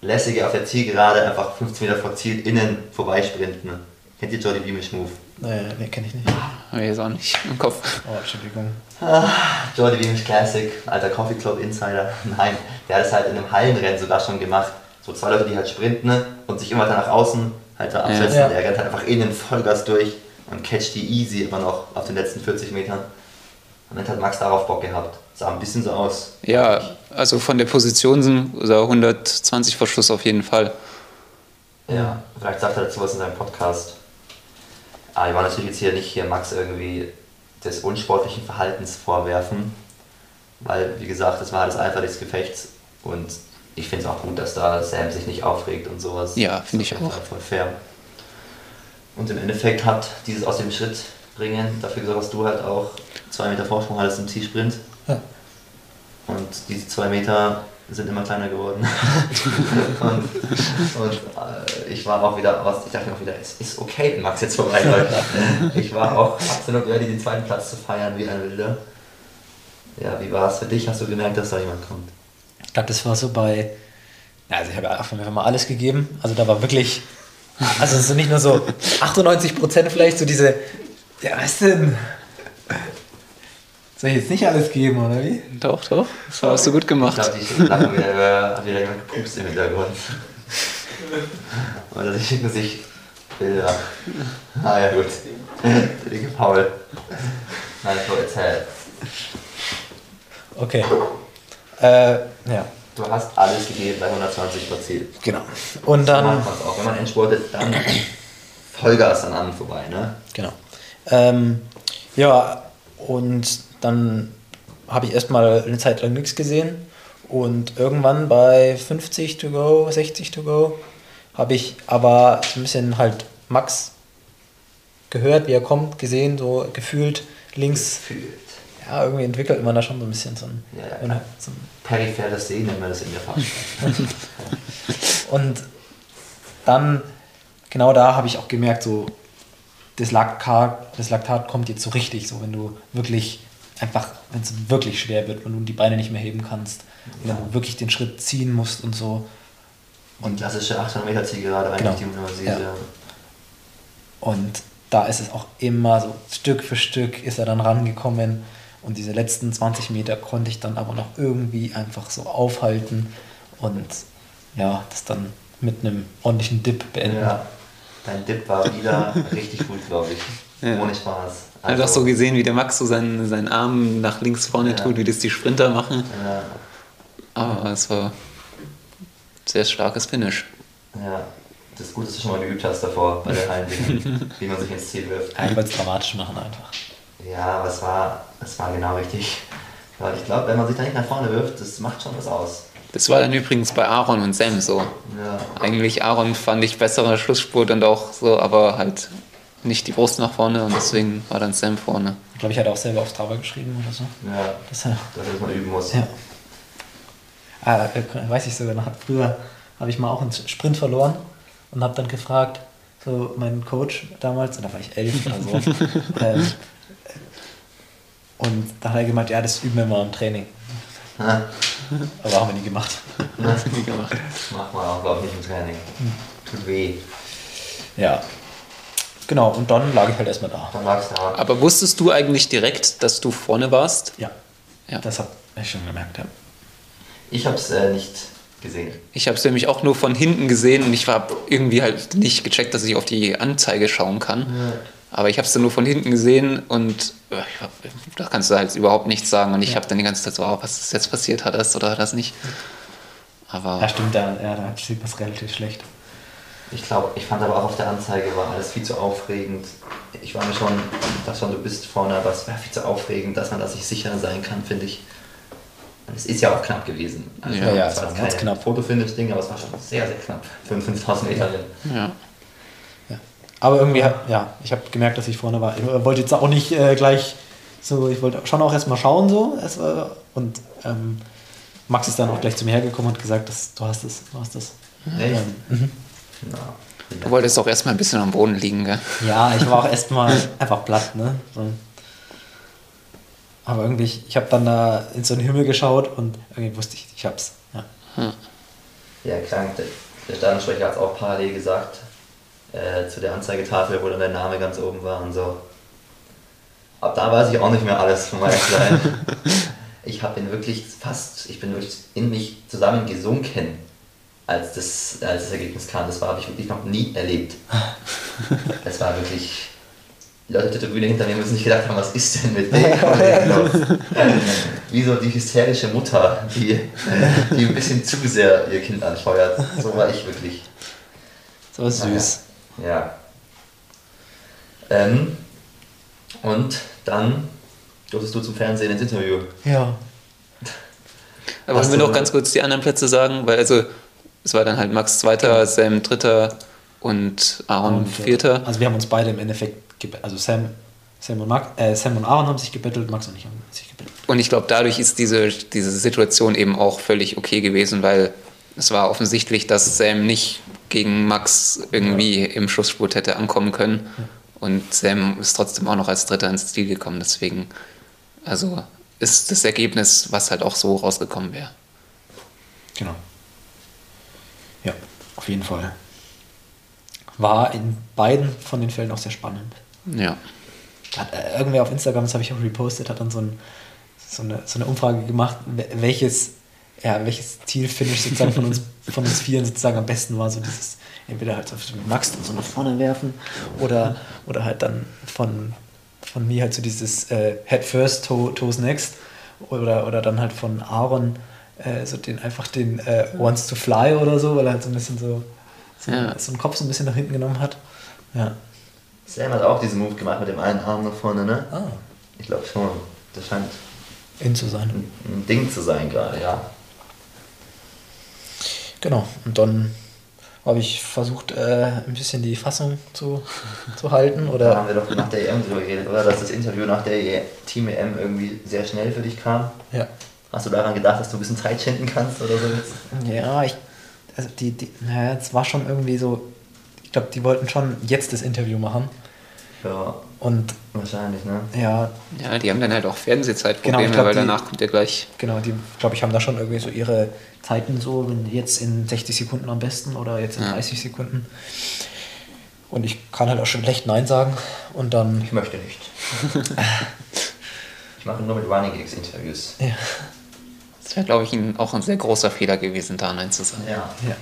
lässige auf der Zielgerade einfach 15 Meter vor Ziel innen vorbeisprinten. Kennt ihr Jordi Beamish Move? Naja, nee, kenne ich nicht. Hab ich jetzt auch nicht im Kopf. Oh, Entschuldigung. Jordi Beamish Classic, alter Coffee Club Insider. Nein, der hat es halt in einem Hallenrennen sogar schon gemacht. So zwei Leute, die halt sprinten ne, und sich immer weiter nach außen halt da absetzen. Ja. Der rennt halt einfach innen Vollgas durch und catcht die easy immer noch auf den letzten 40 Metern. Und dann hat Max darauf Bock gehabt. Sah ein bisschen so aus. Ja, also von der Position sind oder 120 Verschluss auf jeden Fall. Ja, vielleicht sagt er dazu was in seinem Podcast. Aber ich wollte natürlich jetzt hier nicht hier Max irgendwie des unsportlichen Verhaltens vorwerfen, weil, wie gesagt, das war halt das Eifer des Gefechts und ich finde es auch gut, dass da Sam sich nicht aufregt und sowas. Ja, finde ich auch. Voll fair. Und im Endeffekt hat dieses aus dem Schritt bringen dafür gesorgt, dass du halt auch zwei Meter Vorsprung hattest im Zielsprint. Ja. Und diese zwei Meter sind immer kleiner geworden. und und äh, ich war auch wieder, was, ich dachte auch wieder, es ist okay, Max jetzt vorbeiläuft. ich war auch absolut ready, den zweiten Platz zu feiern wie ein Wilder. Ja, wie war es für dich? Hast du gemerkt, dass da jemand kommt? Ich glaube, das war so bei. Also ich habe einfach mal alles gegeben. Also da war wirklich. Also so nicht nur so 98 Prozent vielleicht, so diese. Ja, was denn? Soll ich jetzt nicht alles geben, oder wie? Doch, doch. Das hast du gut Ich gemacht. glaube, die lachen wieder, hat wieder jemand gepupst im Hintergrund. Oder sie schicken sich Bilder. Ah ja gut. Der dicke Paul. Nein, so erzähl. Okay. Äh, ja, Du hast alles gegeben bei 120 pro Ziel. genau. Und dann. man's auch. Wenn man endsportet, dann Vollgas dann an vorbei, ne? Genau. Ähm, ja, und dann habe ich erstmal eine Zeit lang nichts gesehen. Und irgendwann bei 50 to go, 60 to go, habe ich aber so ein bisschen halt Max gehört, wie er kommt, gesehen, so gefühlt links. Gefühlt. Ja, irgendwie entwickelt man da schon so ein bisschen so ein. Ja, ja, so ein- Peripheres Sehen nennt man das in der Fachsprache. Und dann, genau da habe ich auch gemerkt, so das Laktat, das Laktat kommt jetzt so richtig, so wenn du wirklich einfach, wenn es wirklich schwer wird, wenn du die Beine nicht mehr heben kannst, wenn du wirklich den Schritt ziehen musst und so. Und klassische 800 Meter Ziel gerade, wenn Genau. ich die immer sehe. Ja. Und da ist es auch immer so Stück für Stück ist er dann rangekommen und diese letzten 20 Meter konnte ich dann aber noch irgendwie einfach so aufhalten und ja, das dann mit einem ordentlichen Dip beenden. Ja. Dein Dip war wieder richtig gut, glaube ich. Ja. Ohne Spaß. Also, hast so gesehen, wie der Max so seinen, seinen Arm nach links vorne Ja. tut, wie das die Sprinter machen. ja, Aber es war ein sehr starkes Finish. ja, das ist gut, dass du schon mal geübt hast davor bei der Hallendingen, wie man sich ins Ziel wirft. Es dramatisch machen einfach. Ja, aber es war, es war genau richtig. Weil ich glaube, wenn man sich da nicht nach vorne wirft, das macht schon was aus. Das war dann übrigens bei Aaron und Sam so. Ja, Eigentlich Aaron fand ich bessere Schlussspurt und auch so, aber halt nicht die Brust nach vorne und deswegen war dann Sam vorne. Ich glaube, ich hatte auch selber auf Strava geschrieben oder so. ja, Das, ja. dass man üben muss. ja. Ah, äh, weiß ich sogar noch. Früher habe ich mal auch einen Sprint verloren und habe dann gefragt, so meinen Coach damals, da war ich elf oder so. ähm, und da hat er gemeint, ja, das üben wir mal im Training. Ha, Aber haben wir nie gemacht. Nie gemacht. Macht man auch, glaube ich, nicht im Training. Tut weh. Ja. Genau, und dann lag ich halt erstmal da. Dann lagst du da. Aber wusstest du eigentlich direkt, dass du vorne warst? Ja. Ja. Das habe ich schon gemerkt, ja. Ich habe es äh, nicht gesehen. Ich habe es nämlich auch nur von hinten gesehen und ich habe irgendwie halt nicht gecheckt, dass ich auf die Anzeige schauen kann. Aber ich habe es dann nur von hinten gesehen und äh, da kannst du halt überhaupt nichts sagen. Und ich habe dann die ganze Zeit so, oh, was ist jetzt passiert? Hat er es oder hat es nicht? Aber Ja, stimmt, da, ja, da sieht man es relativ schlecht. Ich glaube, ich fand aber auch auf der Anzeige war alles viel zu aufregend. Ich war mir schon, dachte schon, du bist vorne, aber es war viel zu aufregend, dass man da sich sicher sein kann, finde ich. Und es ist ja auch knapp gewesen. Also Ja, ja, es war ganz kein knapp. Fotofinish-Ding, aber es war schon sehr, sehr knapp. 5.000 Meter. ja. Ja. Aber irgendwie, ja, ich habe gemerkt, dass ich vorne war. Ich wollte jetzt auch nicht äh, gleich so, ich wollte schon auch erstmal schauen so. Es war, und ähm, Max ist dann auch gleich zu mir hergekommen und gesagt, dass, du hast es, du hast es. Echt? Mhm. Na, Du wolltest auch erstmal ein bisschen am Boden liegen, gell? Ja, ich war auch erstmal einfach platt, ne? So. Aber irgendwie, ich, ich habe dann da in so den Himmel geschaut und irgendwie wusste ich, ich hab's. Ja. Ja, krank. Der, Stadionsprecher hat es auch parallel gesagt. Äh, zu der Anzeigetafel, wo dann der Name ganz oben war und so. Ab da weiß ich auch nicht mehr alles von meiner Kleinen. ich habe ihn wirklich fast, ich bin wirklich in mich zusammengesunken, als das, als das Ergebnis kam. Das habe ich wirklich noch nie erlebt. Es war wirklich. Die Leute auf der Tribüne hinter mir müssen sich gedacht haben, was ist denn mit dem los? Wie so die hysterische Mutter, die, die ein bisschen zu sehr ihr Kind anfeuert. So war ich wirklich. Das war süß. Ja. Ähm, und dann durftest du zum Fernsehen ins Interview. Ja. Aber wollen wir du- noch ganz kurz die anderen Plätze sagen? Weil also es war dann halt Max Zweiter, Sam Dritter und Aaron Und, Vierter. Also wir haben uns beide im Endeffekt, also Sam, Sam, und Max, äh, Sam und Aaron haben sich gebettelt, Max und ich haben sich gebettelt. Und ich glaube, dadurch ist diese, diese Situation eben auch völlig okay gewesen, weil es war offensichtlich, dass Sam nicht gegen Max irgendwie im Schussspurt hätte ankommen können. Und Sam ist trotzdem auch noch als Dritter ins Ziel gekommen. Deswegen, also ist das Ergebnis, was halt auch so rausgekommen wäre. Genau. Auf jeden Fall. War in beiden von den Fällen auch sehr spannend. Ja. Hat äh, irgendwer auf Instagram, das habe ich auch repostet, hat dann so, ein, so, eine, so eine Umfrage gemacht, wel- welches, ja, welches Zielfinish sozusagen von uns, von uns Vieren sozusagen am besten war. So dieses, entweder halt so mit Max dann so nach vorne werfen oder, oder halt dann von, von mir halt so dieses äh, Head first, toe, Toes next oder, oder dann halt von Aaron äh, so den einfach den äh, Wants to Fly oder so, weil er halt so ein bisschen so, so, Ja. so einen Kopf so ein bisschen nach hinten genommen hat. Ja. Sam hat auch diesen Move gemacht mit dem einen Arm nach vorne, ne? Ah, Ich glaube schon. Das scheint in zu sein. ein, ein Ding zu sein gerade, ja. Genau, und dann habe ich versucht, äh, ein bisschen die Fassung zu, zu halten. Da Oder haben wir doch nach der EM drüber geredet, oder? Dass das Interview nach der E- Team EM irgendwie sehr schnell für dich kam. ja. Hast du daran gedacht, dass du ein bisschen Zeit schinden kannst oder so jetzt? Ja, ich. Also die, die, naja, es war schon irgendwie so. Ich glaube, die wollten schon jetzt das Interview machen. Ja, Und wahrscheinlich, ne? ja, Ja, die haben dann halt auch Fernsehzeitprobleme, Genau, glaub, weil die- danach kommt ja gleich. genau, die, glaube ich, haben da schon irgendwie so ihre Zeiten so, wenn jetzt in 60 Sekunden am besten oder jetzt in Ja. 30 Sekunden. Und ich kann halt auch schon schlecht Nein sagen. Und dann. Ich möchte nicht. ich mache nur mit Running Gigs Interviews. Ja. Das wäre, glaube ich, auch ein sehr großer Fehler gewesen, da Nein zu sagen. Ja. Ja.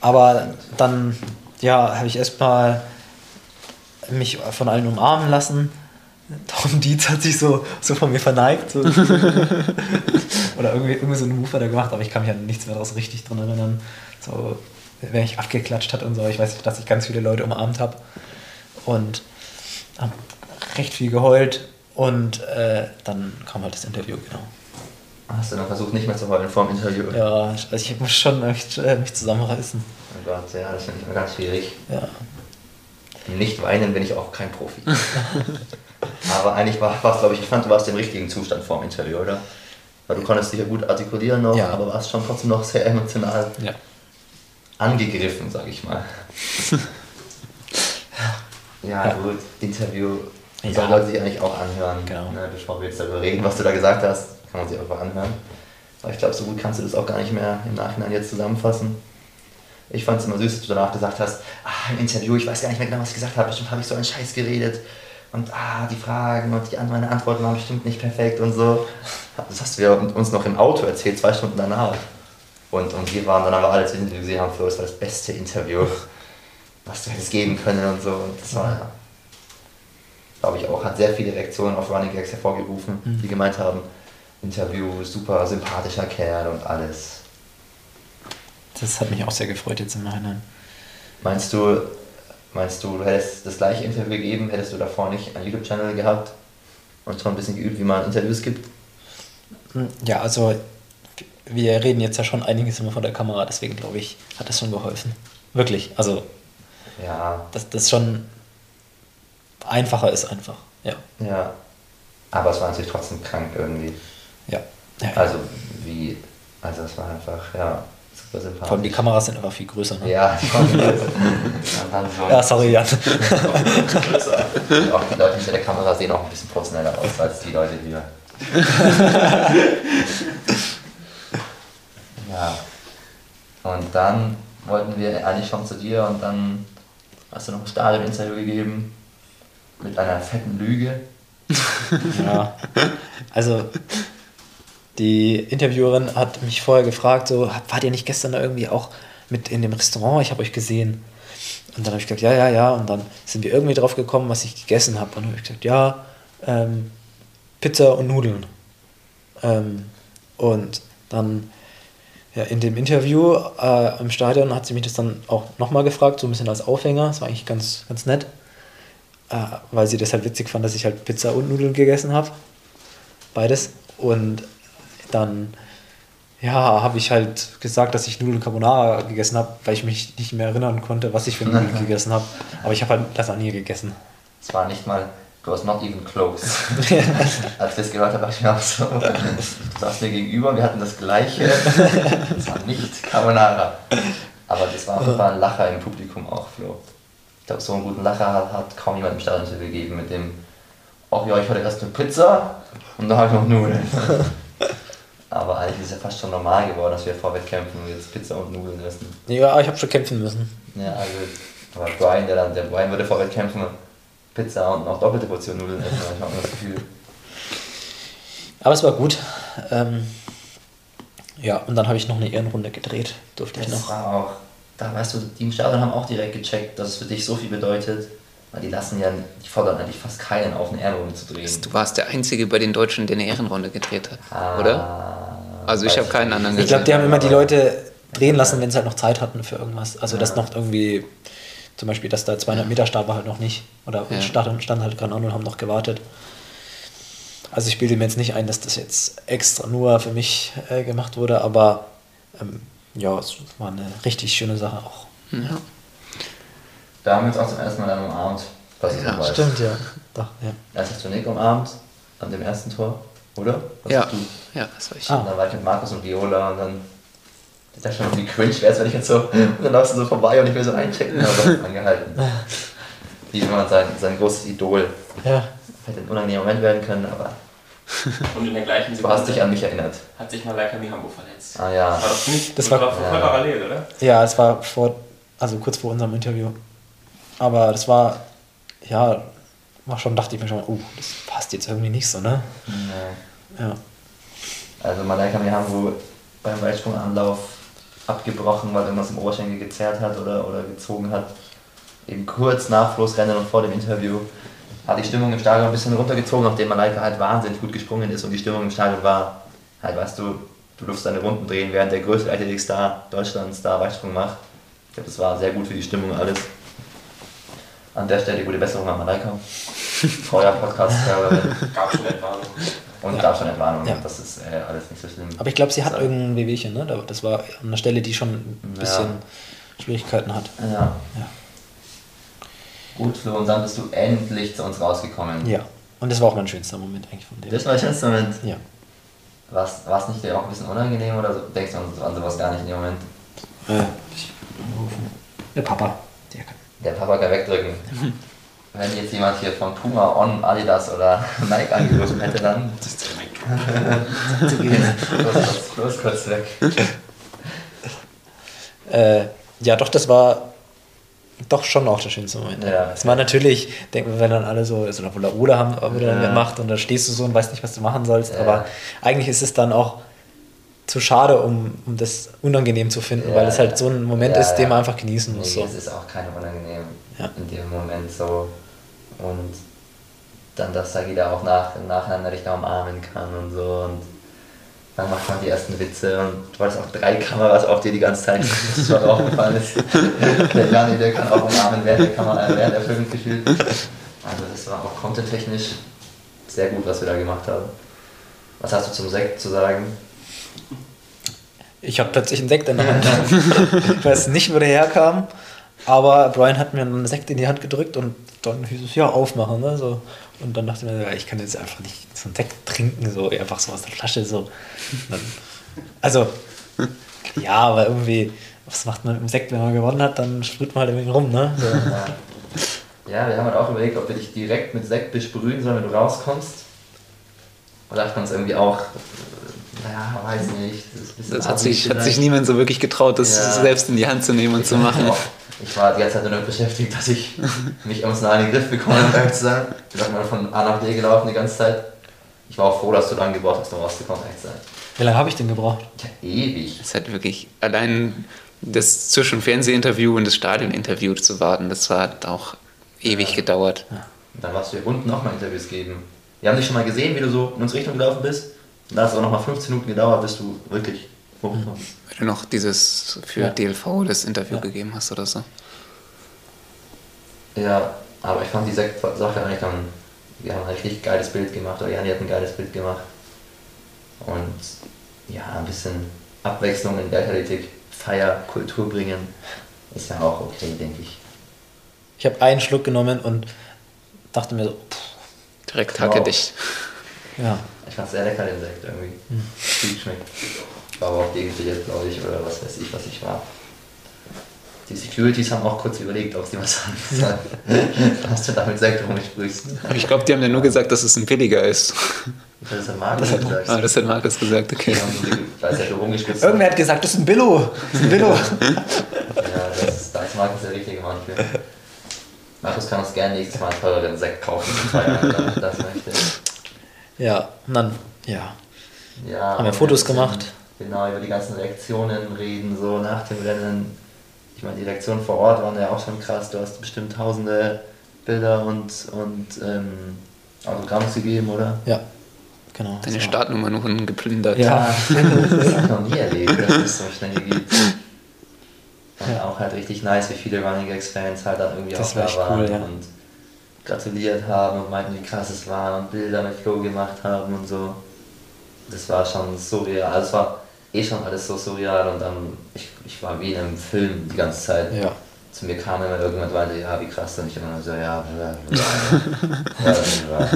Aber dann, ja, habe ich erstmal mich von allen umarmen lassen. Tom Dietz hat sich so, so von mir verneigt. So. Oder irgendwie, irgendwie so einen Move hat er gemacht, aber ich kann mich an nichts mehr daraus richtig dran erinnern. So, wenn ich abgeklatscht hat und so. Ich weiß, dass ich ganz viele Leute umarmt habe. Und habe recht viel geheult. Und äh, dann kam halt das Interview, genau. Hast du dann versucht, nicht mehr zu heulen vor dem Interview? Ja, also ich muss schon echt äh, mich zusammenreißen. Oh Gott, ja, das finde ich immer ganz schwierig. Ja. Nicht weinen bin ich auch kein Profi. Aber eigentlich war es, glaube ich, ich fand, du warst im richtigen Zustand vor dem Interview, oder? Weil du konntest dich ja gut artikulieren noch, Ja. aber warst schon trotzdem noch sehr emotional Ja. angegriffen, sage ich mal. ja, Ja. gut, Interview Ja. sollen Leute sich eigentlich auch anhören. Genau. Ne, bevor wir jetzt darüber reden, was du da gesagt hast, kann man sich einfach anhören. Aber ich glaube, so gut kannst du das auch gar nicht mehr im Nachhinein jetzt zusammenfassen. Ich fand es immer süß, dass du danach gesagt hast, ah, im Interview, ich weiß gar nicht mehr genau, was ich gesagt habe, bestimmt habe ich so einen Scheiß geredet. Und ah, die Fragen und die, meine Antworten waren bestimmt nicht perfekt und so. Das hast du ja uns noch im Auto erzählt, zwei Stunden danach. Und, und wir waren dann aber alle, das Interview gesehen haben, Flo, es war das beste Interview, was du hättest geben können und so. Und das war, ja, glaube ich, auch, hat sehr viele Reaktionen auf Running Gags hervorgerufen, Mhm. die gemeint haben, Interview, super sympathischer Kerl und alles. Das hat mich auch sehr gefreut jetzt im Nachhinein. Meinst du, meinst du, du hättest das gleiche Interview gegeben, hättest du davor nicht einen YouTube-Channel gehabt und schon ein bisschen geübt, wie man Interviews gibt? Ja, also wir reden jetzt ja schon einiges immer vor der Kamera, deswegen glaube ich, hat das schon geholfen. Wirklich. Also, Ja, dass das schon einfacher ist einfach. Ja. ja. Aber es war natürlich trotzdem krank irgendwie. Ja. ja. Also wie, also es war einfach, ja, Super sympathisch. Vor allem die Kameras sind einfach viel größer. Ne? Ja, die so. Ja, sorry, Jan. Auch die Leute hinter der Kamera sehen auch ein bisschen professioneller aus als die Leute hier. ja. Und dann wollten wir eigentlich schon zu dir und dann hast du noch ein Stadion-Interview gegeben mit einer fetten Lüge. Ja. Also, die Interviewerin hat mich vorher gefragt, so, wart ihr nicht gestern da irgendwie auch mit in dem Restaurant? Ich habe euch gesehen. Und dann habe ich gesagt, ja, ja, ja. Und dann sind wir irgendwie drauf gekommen, was ich gegessen habe. Und dann habe ich gesagt, ja, ähm, Pizza und Nudeln. Ähm, und dann ja, in dem Interview äh, im Stadion hat sie mich das dann auch nochmal gefragt, so ein bisschen als Aufhänger. Das war eigentlich ganz, ganz nett. Äh, weil sie das halt witzig fand, dass ich halt Pizza und Nudeln gegessen habe. Beides. Und dann ja, habe ich halt gesagt, dass ich Nudeln Carbonara gegessen habe, weil ich mich nicht mehr erinnern konnte, was ich für Nudeln gegessen habe. Aber ich habe halt Lasagne gegessen. Es war nicht mal, du warst not even close. Als ich das gehört habe, dachte ich mir auch so, du saßt mir gegenüber, wir hatten das gleiche. Es war nicht Carbonara. Aber das war auf jeden Fall ein Lacher im Publikum auch, Flo. Ich glaube, so einen guten Lacher hat, hat kaum jemand im Stadion gegeben mit dem, ach ja, ich hatte erst eine Pizza und dann habe ich noch Nudeln. Aber eigentlich ist es ja fast schon normal geworden, dass wir vor Wettkämpfen jetzt Pizza und Nudeln essen. Ja, ich habe schon kämpfen müssen. Ja, also, aber Brian, der dann, der Brian würde vor Wettkämpfen Pizza und noch doppelte Portion Nudeln essen, ich habe das Gefühl. Aber es war gut. Ähm, ja, und dann habe ich noch eine Ehrenrunde gedreht, durfte ich Das noch. war auch, da weißt du, die im Stadion haben auch direkt gecheckt, dass es für dich so viel bedeutet, weil die lassen ja, die fordern eigentlich fast keinen auf, eine Ehrenrunde zu drehen. Du warst der Einzige bei den Deutschen, der eine Ehrenrunde gedreht hat, Ah, oder? Also ich habe keinen anderen Ich glaube, die haben immer die Leute drehen lassen, wenn sie halt noch Zeit hatten für irgendwas. Also das Ja. noch irgendwie, zum Beispiel, dass der 200 Meter Start war halt noch nicht. Oder Ja. stand, stand halt gerade an und haben noch gewartet. Also ich bilde mir jetzt nicht ein, dass das jetzt extra nur für mich äh, gemacht wurde, aber ähm, ja, es war eine richtig schöne Sache auch. Ja. Da haben wir uns auch zum ersten Mal dann umarmt. Was ich Ja, so weiß. ja. Doch, ja. Erst hast du Nick umarmt, an dem ersten Tor, oder? Was Ja. Du? ja, das war ich. Ah. Und dann war ich mit Markus und Viola und dann. Ich dachte schon, wie cringe wäre es, wenn ich jetzt so. Und dann läufst du so vorbei und ich will so einchecken, aber angehalten. Wie wenn man sein, sein großes Idol. ja. Hätte ein unangenehmer Moment werden können, aber Und in der gleichen du hast dich an mich erinnert. hat sich Malaika Mihambo verletzt. Ah ja. War doch nicht, Das das war- war, voll Ja. parallel, oder? Ja, es war vor, also kurz vor unserem Interview. Aber das war, ja, war schon, dachte ich mir schon, oh, das passt jetzt irgendwie nicht so, ne? Nee. Ja. Also Malaika, wir haben wohl beim Weitsprunganlauf abgebrochen, weil irgendwas im Oberschenkel gezerrt hat oder, oder gezogen hat. Eben kurz nach Floßrennen und vor dem Interview hat die Stimmung im Stadion ein bisschen runtergezogen, nachdem Malaika halt wahnsinnig gut gesprungen ist und die Stimmung im Stadion war, halt weißt du, du durfst deine Runden drehen, während der größte Athletik-Star Deutschlands da Weitsprung macht. Ich glaube, das war sehr gut für die Stimmung alles. An der Stelle gute Besserung an Malaika. Euer Podcast-Hörerin. Gab schon Entwarnung. Und gab schon Entwarnung, Ja. das ist äh, alles nicht so schlimm. Aber ich glaube, sie hat So. irgendein Wehwehchen, ne? Da- Das war an einer Stelle, die schon ein Ja. bisschen Schwierigkeiten hat. Ja. Ja. Gut, Flo, und dann bist du endlich zu uns rausgekommen. Ja. Und das war auch mein schönster Moment eigentlich von dem. Das war der schönste Moment. Ja. War es nicht dir auch ein bisschen unangenehm oder so? denkst du an- an sowas gar nicht in dem Moment? Äh, ich angerufen. Der Papa, der kann. Der Papa kann wegdrücken. Wenn jetzt jemand hier von Puma, On, Adidas oder Nike angerufen hätte, dann. los, los, los, kurz weg. Äh, ja, doch, das war doch schon auch der schönste Moment. Ja. Es war natürlich, denken wir, wenn dann alle so, also oder Ole haben wurde dann Ja. gemacht und da stehst du so und weißt nicht, was du machen sollst, Ja. aber eigentlich ist es dann auch zu schade, um, um das unangenehm zu finden, Ja, weil es halt so ein Moment ja, ist, den man einfach genießen Nee, muss. So. es ist auch keine unangenehm Ja. in dem Moment so. Und dann, dass da jeder auch nach, dich da umarmen kann und so. Und dann macht man die ersten Witze und du hattest auch drei Kameras auf dir die ganze Zeit, das was aufgefallen ist. Der Jani, der kann auch umarmen während der Kamera, während der Film gefühlt. Also das war auch content-technisch sehr gut, was wir da gemacht haben. Was hast du zum Sekt zu sagen? Ich habe plötzlich einen Sekt in der Hand. ich weiß nicht, wo der herkam, aber Brian hat mir einen Sekt in die Hand gedrückt und dann hieß es, ja, aufmachen. Ne? So. Und dann dachte ich mir, ich kann jetzt einfach nicht so einen Sekt trinken, so einfach so aus der Flasche. So. Dann, also, Ja, aber irgendwie, was macht man mit dem Sekt, wenn man gewonnen hat, dann sprüht man halt irgendwie rum, ne? So. Ja. wir haben halt auch überlegt, ob wir dich direkt mit Sekt besprühen sollen, wenn du rauskommst. Oder dachten uns irgendwie auch, naja, weiß nicht. Das, Das hat sich, hat sich niemand so wirklich getraut, das Ja. selbst in die Hand zu nehmen und zu machen. Ich war die ganze Zeit nur damit beschäftigt, dass ich mich emotional in den Griff bekomme, um ehrlich zu sein. Ich bin mal von A nach B gelaufen die ganze Zeit. Ich war auch froh, dass du lange gebraucht hast, um rauszukommen, ehrlich zu sein. Wie lange habe ich denn gebraucht? Ja, ewig. Es hat wirklich allein das zwischen Fernsehinterview und das Stadioninterview zu warten, das hat auch ewig gedauert. Und dann warst du hier unten auch mal Interviews geben. Wir haben dich schon mal gesehen, wie du so in unsere Richtung gelaufen bist. Da hat es auch noch mal 15 Minuten gedauert, bis du wirklich hochkommst. Weil du noch dieses für Ja. DLV das Interview Ja. gegeben hast oder so. Ja, aber ich fand die Sekt-Sache eigentlich dann, wir haben ein richtig geiles Bild gemacht, oder Jani hat ein geiles Bild gemacht. Und ja, ein bisschen Abwechslung in Leichtathletik, Feier, Kultur bringen, ist ja auch okay, denke ich. Ich habe einen Schluck genommen und dachte mir so, pff, Direkt Wow. hacke dich. ja, Ich fand sehr lecker, den Sekt irgendwie. Gut geschmeckt. War aber auch degeneriert, glaube ich, oder was weiß ich, was ich war. Die Securities haben auch kurz überlegt, ob sie was sagen sollen. Hast du damit Sekt rumgesprühst? Aber ich glaube, die haben ja nur gesagt, dass es ein billiger ist. Das hat Markus gesagt. Ah, das hat Markus gesagt, Die okay. haben weil es ja schon rumgespritzt irgendwer hat gesagt, das ist ein Billo. Das ist ein Billo. Ja, das ist, da ist Markus der richtige Mann für. Markus kann uns gerne nächstes Mal einen teureren Sekt kaufen er das möchte. Ja, und dann, ja. Ja, Haben wir Fotos gemacht. Genau, über die ganzen Reaktionen reden, so nach dem Rennen. Ich meine, die Reaktionen vor Ort waren ja auch schon krass. Du hast bestimmt tausende Bilder und, und ähm, Autogramms gegeben, oder? Ja, genau. Deine so. Startnummer wurden geplündert. Ja. das habe ich noch nie erlebt, dass es so schnell gibt. Und Ja. auch halt richtig nice, wie viele Running Gags Fans halt dann irgendwie Das auch war da echt waren cool, ja. und gratuliert haben und meinten, wie krass es war und Bilder mit Flo gemacht haben und so. Das war schon surreal. Also es war eh schon alles so surreal und dann, ich, ich war wie in einem Film die ganze Zeit. Ja. Zu mir kam immer irgendjemand und meinte, ja, wie krass. Und ich immer so, ja, ja, ja,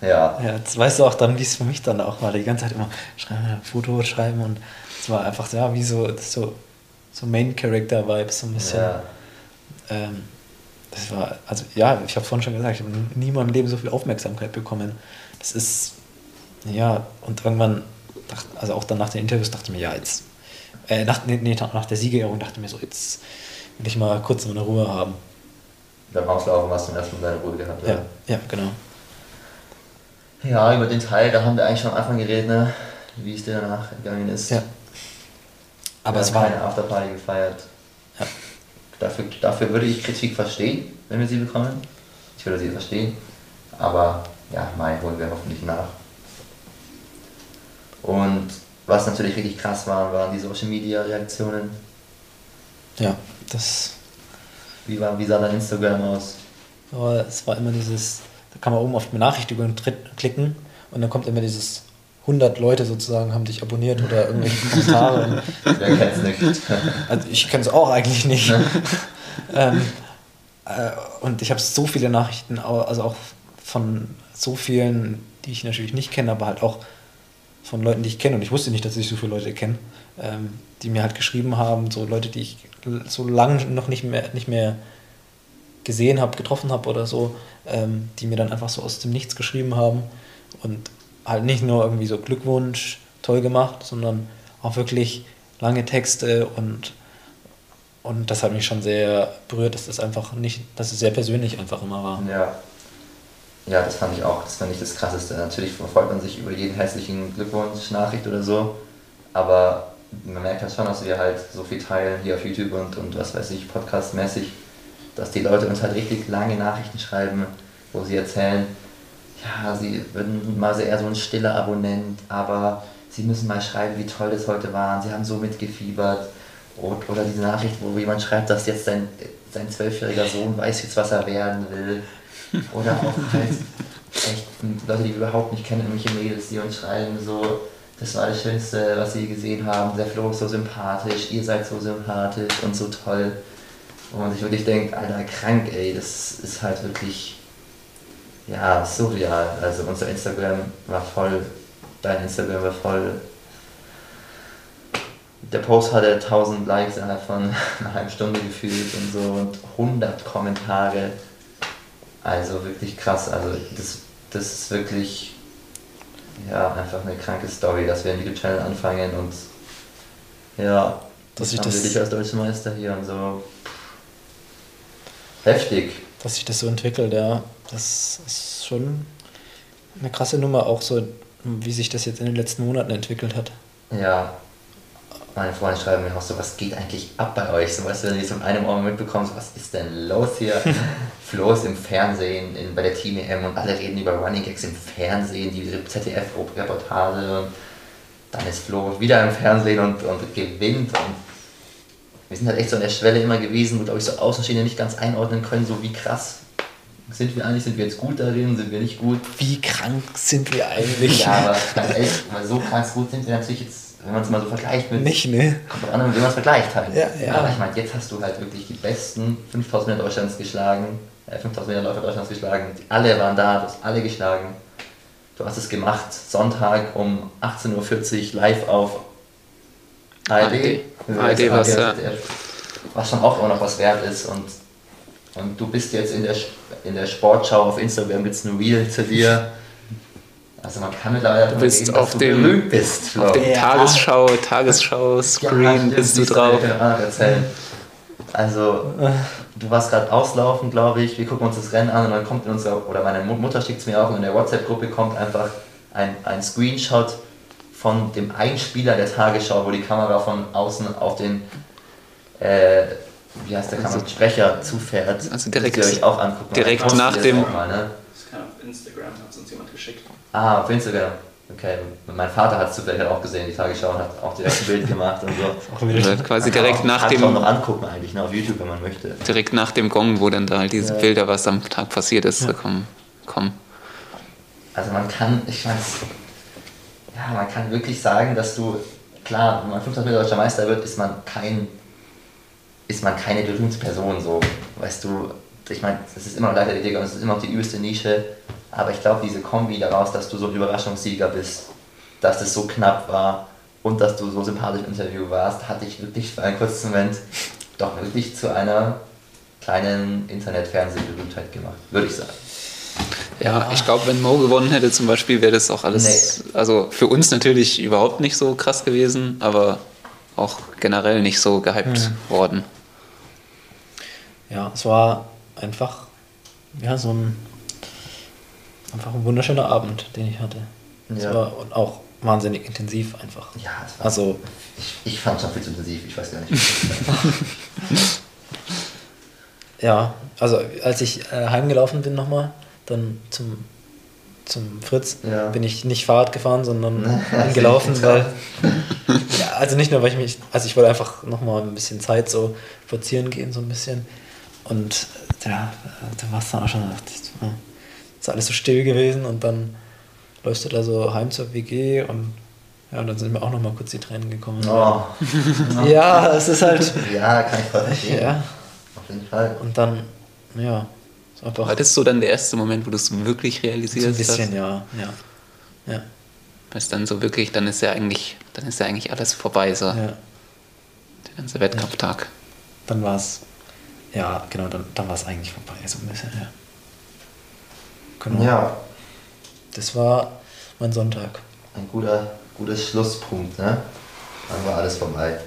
ja, ja. Ja, jetzt weißt du auch dann, wie es für mich dann auch war. Die ganze Zeit immer schreiben, Foto schreiben und es war einfach so, ja, wie so, so, so Main-Character-Vibes, so ein bisschen. ja. Ähm, das war, also ja, ich habe vorhin schon gesagt, ich habe nie in meinem Leben so viel Aufmerksamkeit bekommen. Das ist, ja, und irgendwann, dacht, also auch dann nach den Interviews dachte ich mir, ja, jetzt, äh, nach, nee, nee, nach der Siegerehrung dachte ich mir so, jetzt will ich mal kurz meine Ruhe haben. Beim Auslaufen hast du erstmal deine Ruhe gehabt. Ja, ja, genau. Ja, über den Teil, da haben wir eigentlich schon am Anfang geredet, ne? wie es dir danach gegangen ist. Ja. Aber es war, keine Afterparty gefeiert. Ja. Dafür, dafür würde ich Kritik verstehen, wenn wir sie bekommen. Ich würde sie verstehen. Aber ja, Mai holen wir hoffentlich nach. Und was natürlich richtig krass war, waren die Social Media Reaktionen. ja, das, Wie, war, wie sah dein Instagram aus? Aber es war immer dieses, da kann man oben auf Benachrichtigungen klicken und dann kommt immer dieses 100 Leute sozusagen haben dich abonniert oder irgendwelche Kommentare. Wer kennt's nicht? also ich kenne es auch eigentlich nicht. ähm, äh, und ich habe so viele Nachrichten, also auch von so vielen, die ich natürlich nicht kenne, aber halt auch von Leuten, die ich kenne. Und ich wusste nicht, dass ich so viele Leute kenne, ähm, die mir halt geschrieben haben, so Leute, die ich so lange noch nicht mehr, nicht mehr gesehen habe, getroffen habe oder so, ähm, die mir dann einfach so aus dem Nichts geschrieben haben und halt nicht nur irgendwie so Glückwunsch, toll gemacht, sondern auch wirklich lange Texte und, und das hat mich schon sehr berührt, dass das einfach nicht, dass es sehr persönlich einfach immer war. Ja. Ja, das fand ich auch, das fand ich das Krasseste. Natürlich verfolgt man sich über jeden herzlichen Glückwunsch-Nachricht oder so, aber man merkt halt schon, dass wir halt so viel teilen hier auf YouTube und, und was weiß ich, podcastmäßig, dass die Leute uns halt richtig lange Nachrichten schreiben, wo sie erzählen, ja, sie würden mal so eher so ein stiller Abonnent, aber sie müssen mal schreiben, wie toll das heute war, sie haben so mitgefiebert. Und- Oder diese Nachricht, wo jemand schreibt, dass jetzt sein, sein zwölfjähriger Sohn weiß jetzt, was er werden will. Oder auch halt echt Leute, die wir überhaupt nicht kennen, irgendwelche Mädels, die uns schreiben, so, das war das Schönste, was sie gesehen haben, der Flo ist so sympathisch, ihr seid so sympathisch und so toll. Und ich wirklich denke, Alter, krank, ey, das ist halt wirklich, ja, surreal. Also unser Instagram war voll, dein Instagram war voll der Post hatte 1000 Likes innerhalb von einer halben Stunde gefühlt und so und 100 Kommentare. Also wirklich krass. Also das, das ist wirklich ja, einfach eine kranke Story, dass wir einen YouTube-Channel anfangen und ja, Dass ich das- dich als deutscher Meister hier und so. Heftig. dass sich das so entwickelt, ja. Das ist schon eine krasse Nummer, auch so, wie sich das jetzt in den letzten Monaten entwickelt hat. Ja, meine Freunde schreiben mir auch so, was geht eigentlich ab bei euch? So, weißt du, wenn du so in einem Ohr mitbekommst, was ist denn los hier? Flo ist im Fernsehen, in, bei der Team EM und alle reden über Running Gags im Fernsehen, die ZDF-Reportage und dann ist Flo wieder im Fernsehen und, und gewinnt und wir sind halt echt so an der Schwelle immer gewesen, wo glaube ich so Außenstehende nicht ganz einordnen können, so wie krass sind wir eigentlich, sind wir jetzt gut darin, sind wir nicht gut? Wie krank sind wir eigentlich? Ja, aber ganz ehrlich, weil so krass gut sind wir natürlich jetzt, wenn man es mal so vergleicht mit Nicht, ne? Kommt drauf an, wie man es vergleicht halt. Ja, ja. Aber ich meine, jetzt hast du halt wirklich die besten 5000 Meter Deutschlands geschlagen, äh, 5000 Meter Läufer Deutschlands geschlagen. Die alle waren da, du hast alle geschlagen. Du hast es gemacht, Sonntag um 18.40 Uhr live auf ARD. ARD was, ja. Was schon auch immer noch was wert ist. Und, und du bist jetzt in der, in der Sportschau auf Instagram, gibt es ein Reel zu dir. Also man kann mittlerweile davon bist reden, dass auf du dem- berühmt bist. Auf dem Ja. Tagesschau, Tagesschau-Screen stimmt, bist du drauf. Also, du warst gerade auslaufen, glaube ich. Wir gucken uns das Rennen an und dann kommt in unserer, oder meine Mu- Mutter schickt es mir auch, und in der WhatsApp-Gruppe kommt einfach ein, ein Screenshot von dem Einspieler der Tagesschau, wo die Kamera von außen auf den, äh, wie heißt der Kamera, Sprecher zufährt. Also direkt- ihr euch auch angucken. direkt Dann nach dem- das auch Mal, ne? Das kann auf Instagram, hat uns jemand geschickt. Ah, auf Instagram. Okay, mein Vater hat es zufällig halt auch gesehen, die Tagesschau, und hat auch direkt ein Bild gemacht und so. Auch wieder Also quasi Kann man direkt auch- nach kann man noch dem, angucken eigentlich, ne, auf YouTube, wenn man möchte. direkt nach dem Gong, wo dann da halt diese Ja. Bilder, was am Tag passiert ist, kommen. kommen. Also man kann, ich meine, ja, man kann wirklich sagen, dass du, klar, wenn man 500 Meter deutscher Meister wird, ist man kein, ist man keine berühmte Person, so, weißt du, ich meine, es ist immer noch Leichtathletik und es ist immer noch die übelste Nische, aber ich glaube, diese Kombi daraus, dass du so ein Überraschungssieger bist, dass es so knapp war und dass du so sympathisch im Interview warst, hat dich wirklich für einen kurzen Moment doch wirklich zu einer kleinen Internet-Fernsehberühmtheit gemacht, würde ich sagen. Ja, ich glaube, wenn Mo gewonnen hätte zum Beispiel, wäre das auch alles, also für uns natürlich überhaupt nicht so krass gewesen, aber auch generell nicht so gehypt worden. Ja, es war einfach ja, so ein, einfach ein wunderschöner Abend, den ich hatte. Es Ja. war auch wahnsinnig intensiv einfach. Ja, es war Also, Ich, ich fand es schon viel zu intensiv, ich weiß gar nicht. ja, also als ich äh, heimgelaufen bin nochmal, dann zum, zum Fritz, Ja. bin ich nicht Fahrrad gefahren, sondern gelaufen, weil, ja, also nicht nur, weil ich mich, also ich wollte einfach nochmal ein bisschen Zeit so spazieren gehen, so ein bisschen. Und ja, da war es dann auch schon, ja, ist alles so still gewesen und dann läufst du da so heim zur WG und ja, und dann sind mir auch nochmal kurz die Tränen gekommen. Oh, Ja, es ist halt, ja, kann ich verstehen. ja, Auf jeden Fall. und dann, ja, ist einfach War das so dann der erste Moment, wo du es wirklich so realisiert ein bisschen, hast? ja, ja, ja, Weil es dann so wirklich, dann ist ja eigentlich, dann ist ja eigentlich alles vorbei, so ja. der ganze Wettkampftag. Dann war es, ja, genau, dann, dann war es eigentlich vorbei, so ein bisschen, ja. Genau. Ja, Das war mein Sonntag. ein guter, guter Schlusspunkt, ne? Dann war alles vorbei.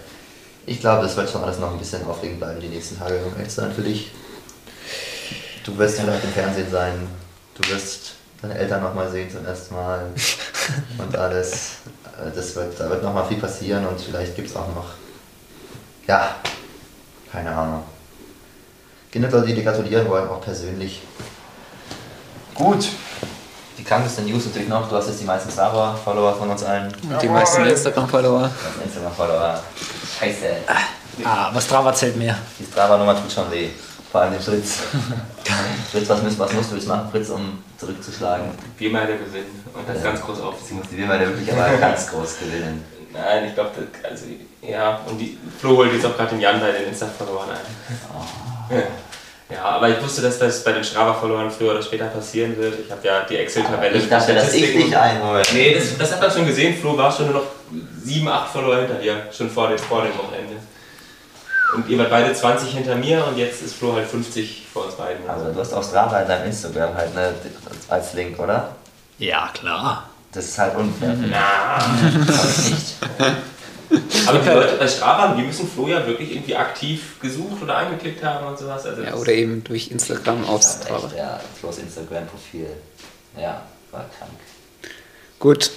Ich glaube, das wird schon alles noch ein bisschen aufregend bleiben die nächsten Tage, um ehrlich zu sein für dich. Du wirst vielleicht im Fernsehen sein, du wirst deine Eltern nochmal sehen zum ersten Mal und alles. Äh, Das wird, da wird nochmal viel passieren und vielleicht gibt es auch noch, ja, keine Ahnung. Leute, die dir gratulieren wollen, auch persönlich. Gut. Die krankeste News natürlich noch, du hast jetzt die meisten Strava-Follower von uns allen. Und die meisten Instagram-Follower. Instagram-Follower. Scheiße. Ah, aber Strava zählt mehr. Die Strava-Nummer tut schon weh. Vor allem dem Fritz. Fritz, was, müssen, was musst du jetzt machen, Fritz, um zurückzuschlagen? Biermeile gewinnen und das Ja. ganz groß Sie aufziehen. muss die Wilma wirklich aber ganz groß gewinnen. Nein, ich glaube, also, ja, und die Flo holt jetzt auch gerade den Jan bei den Insta-Followern ein. Ja. Ja, aber ich wusste, dass das bei den Strava-Followern früher oder später passieren wird. Ich habe ja die Excel-Tabelle. Ich dachte, dass ich dich einhole. Nee, das, das hat man schon gesehen. Flo war schon nur noch 7, 8 Follower hinter dir, schon vor dem, vor dem Wochenende. Und ihr wart beide 20 hinter mir und jetzt ist Flo halt 50 vor uns beiden. Also du hast auch Strava in deinem Instagram halt ne, als Link, oder? Ja, klar. Das ist halt unfair. Na, Hab ich nicht. aber die Leute bei Strava, die müssen Flo ja wirklich irgendwie aktiv gesucht oder angeklickt haben und sowas. Also Ja, oder eben durch Instagram auf Strava. echt, ja, Flo's Instagram-Profil. Ja, war krank. Gut,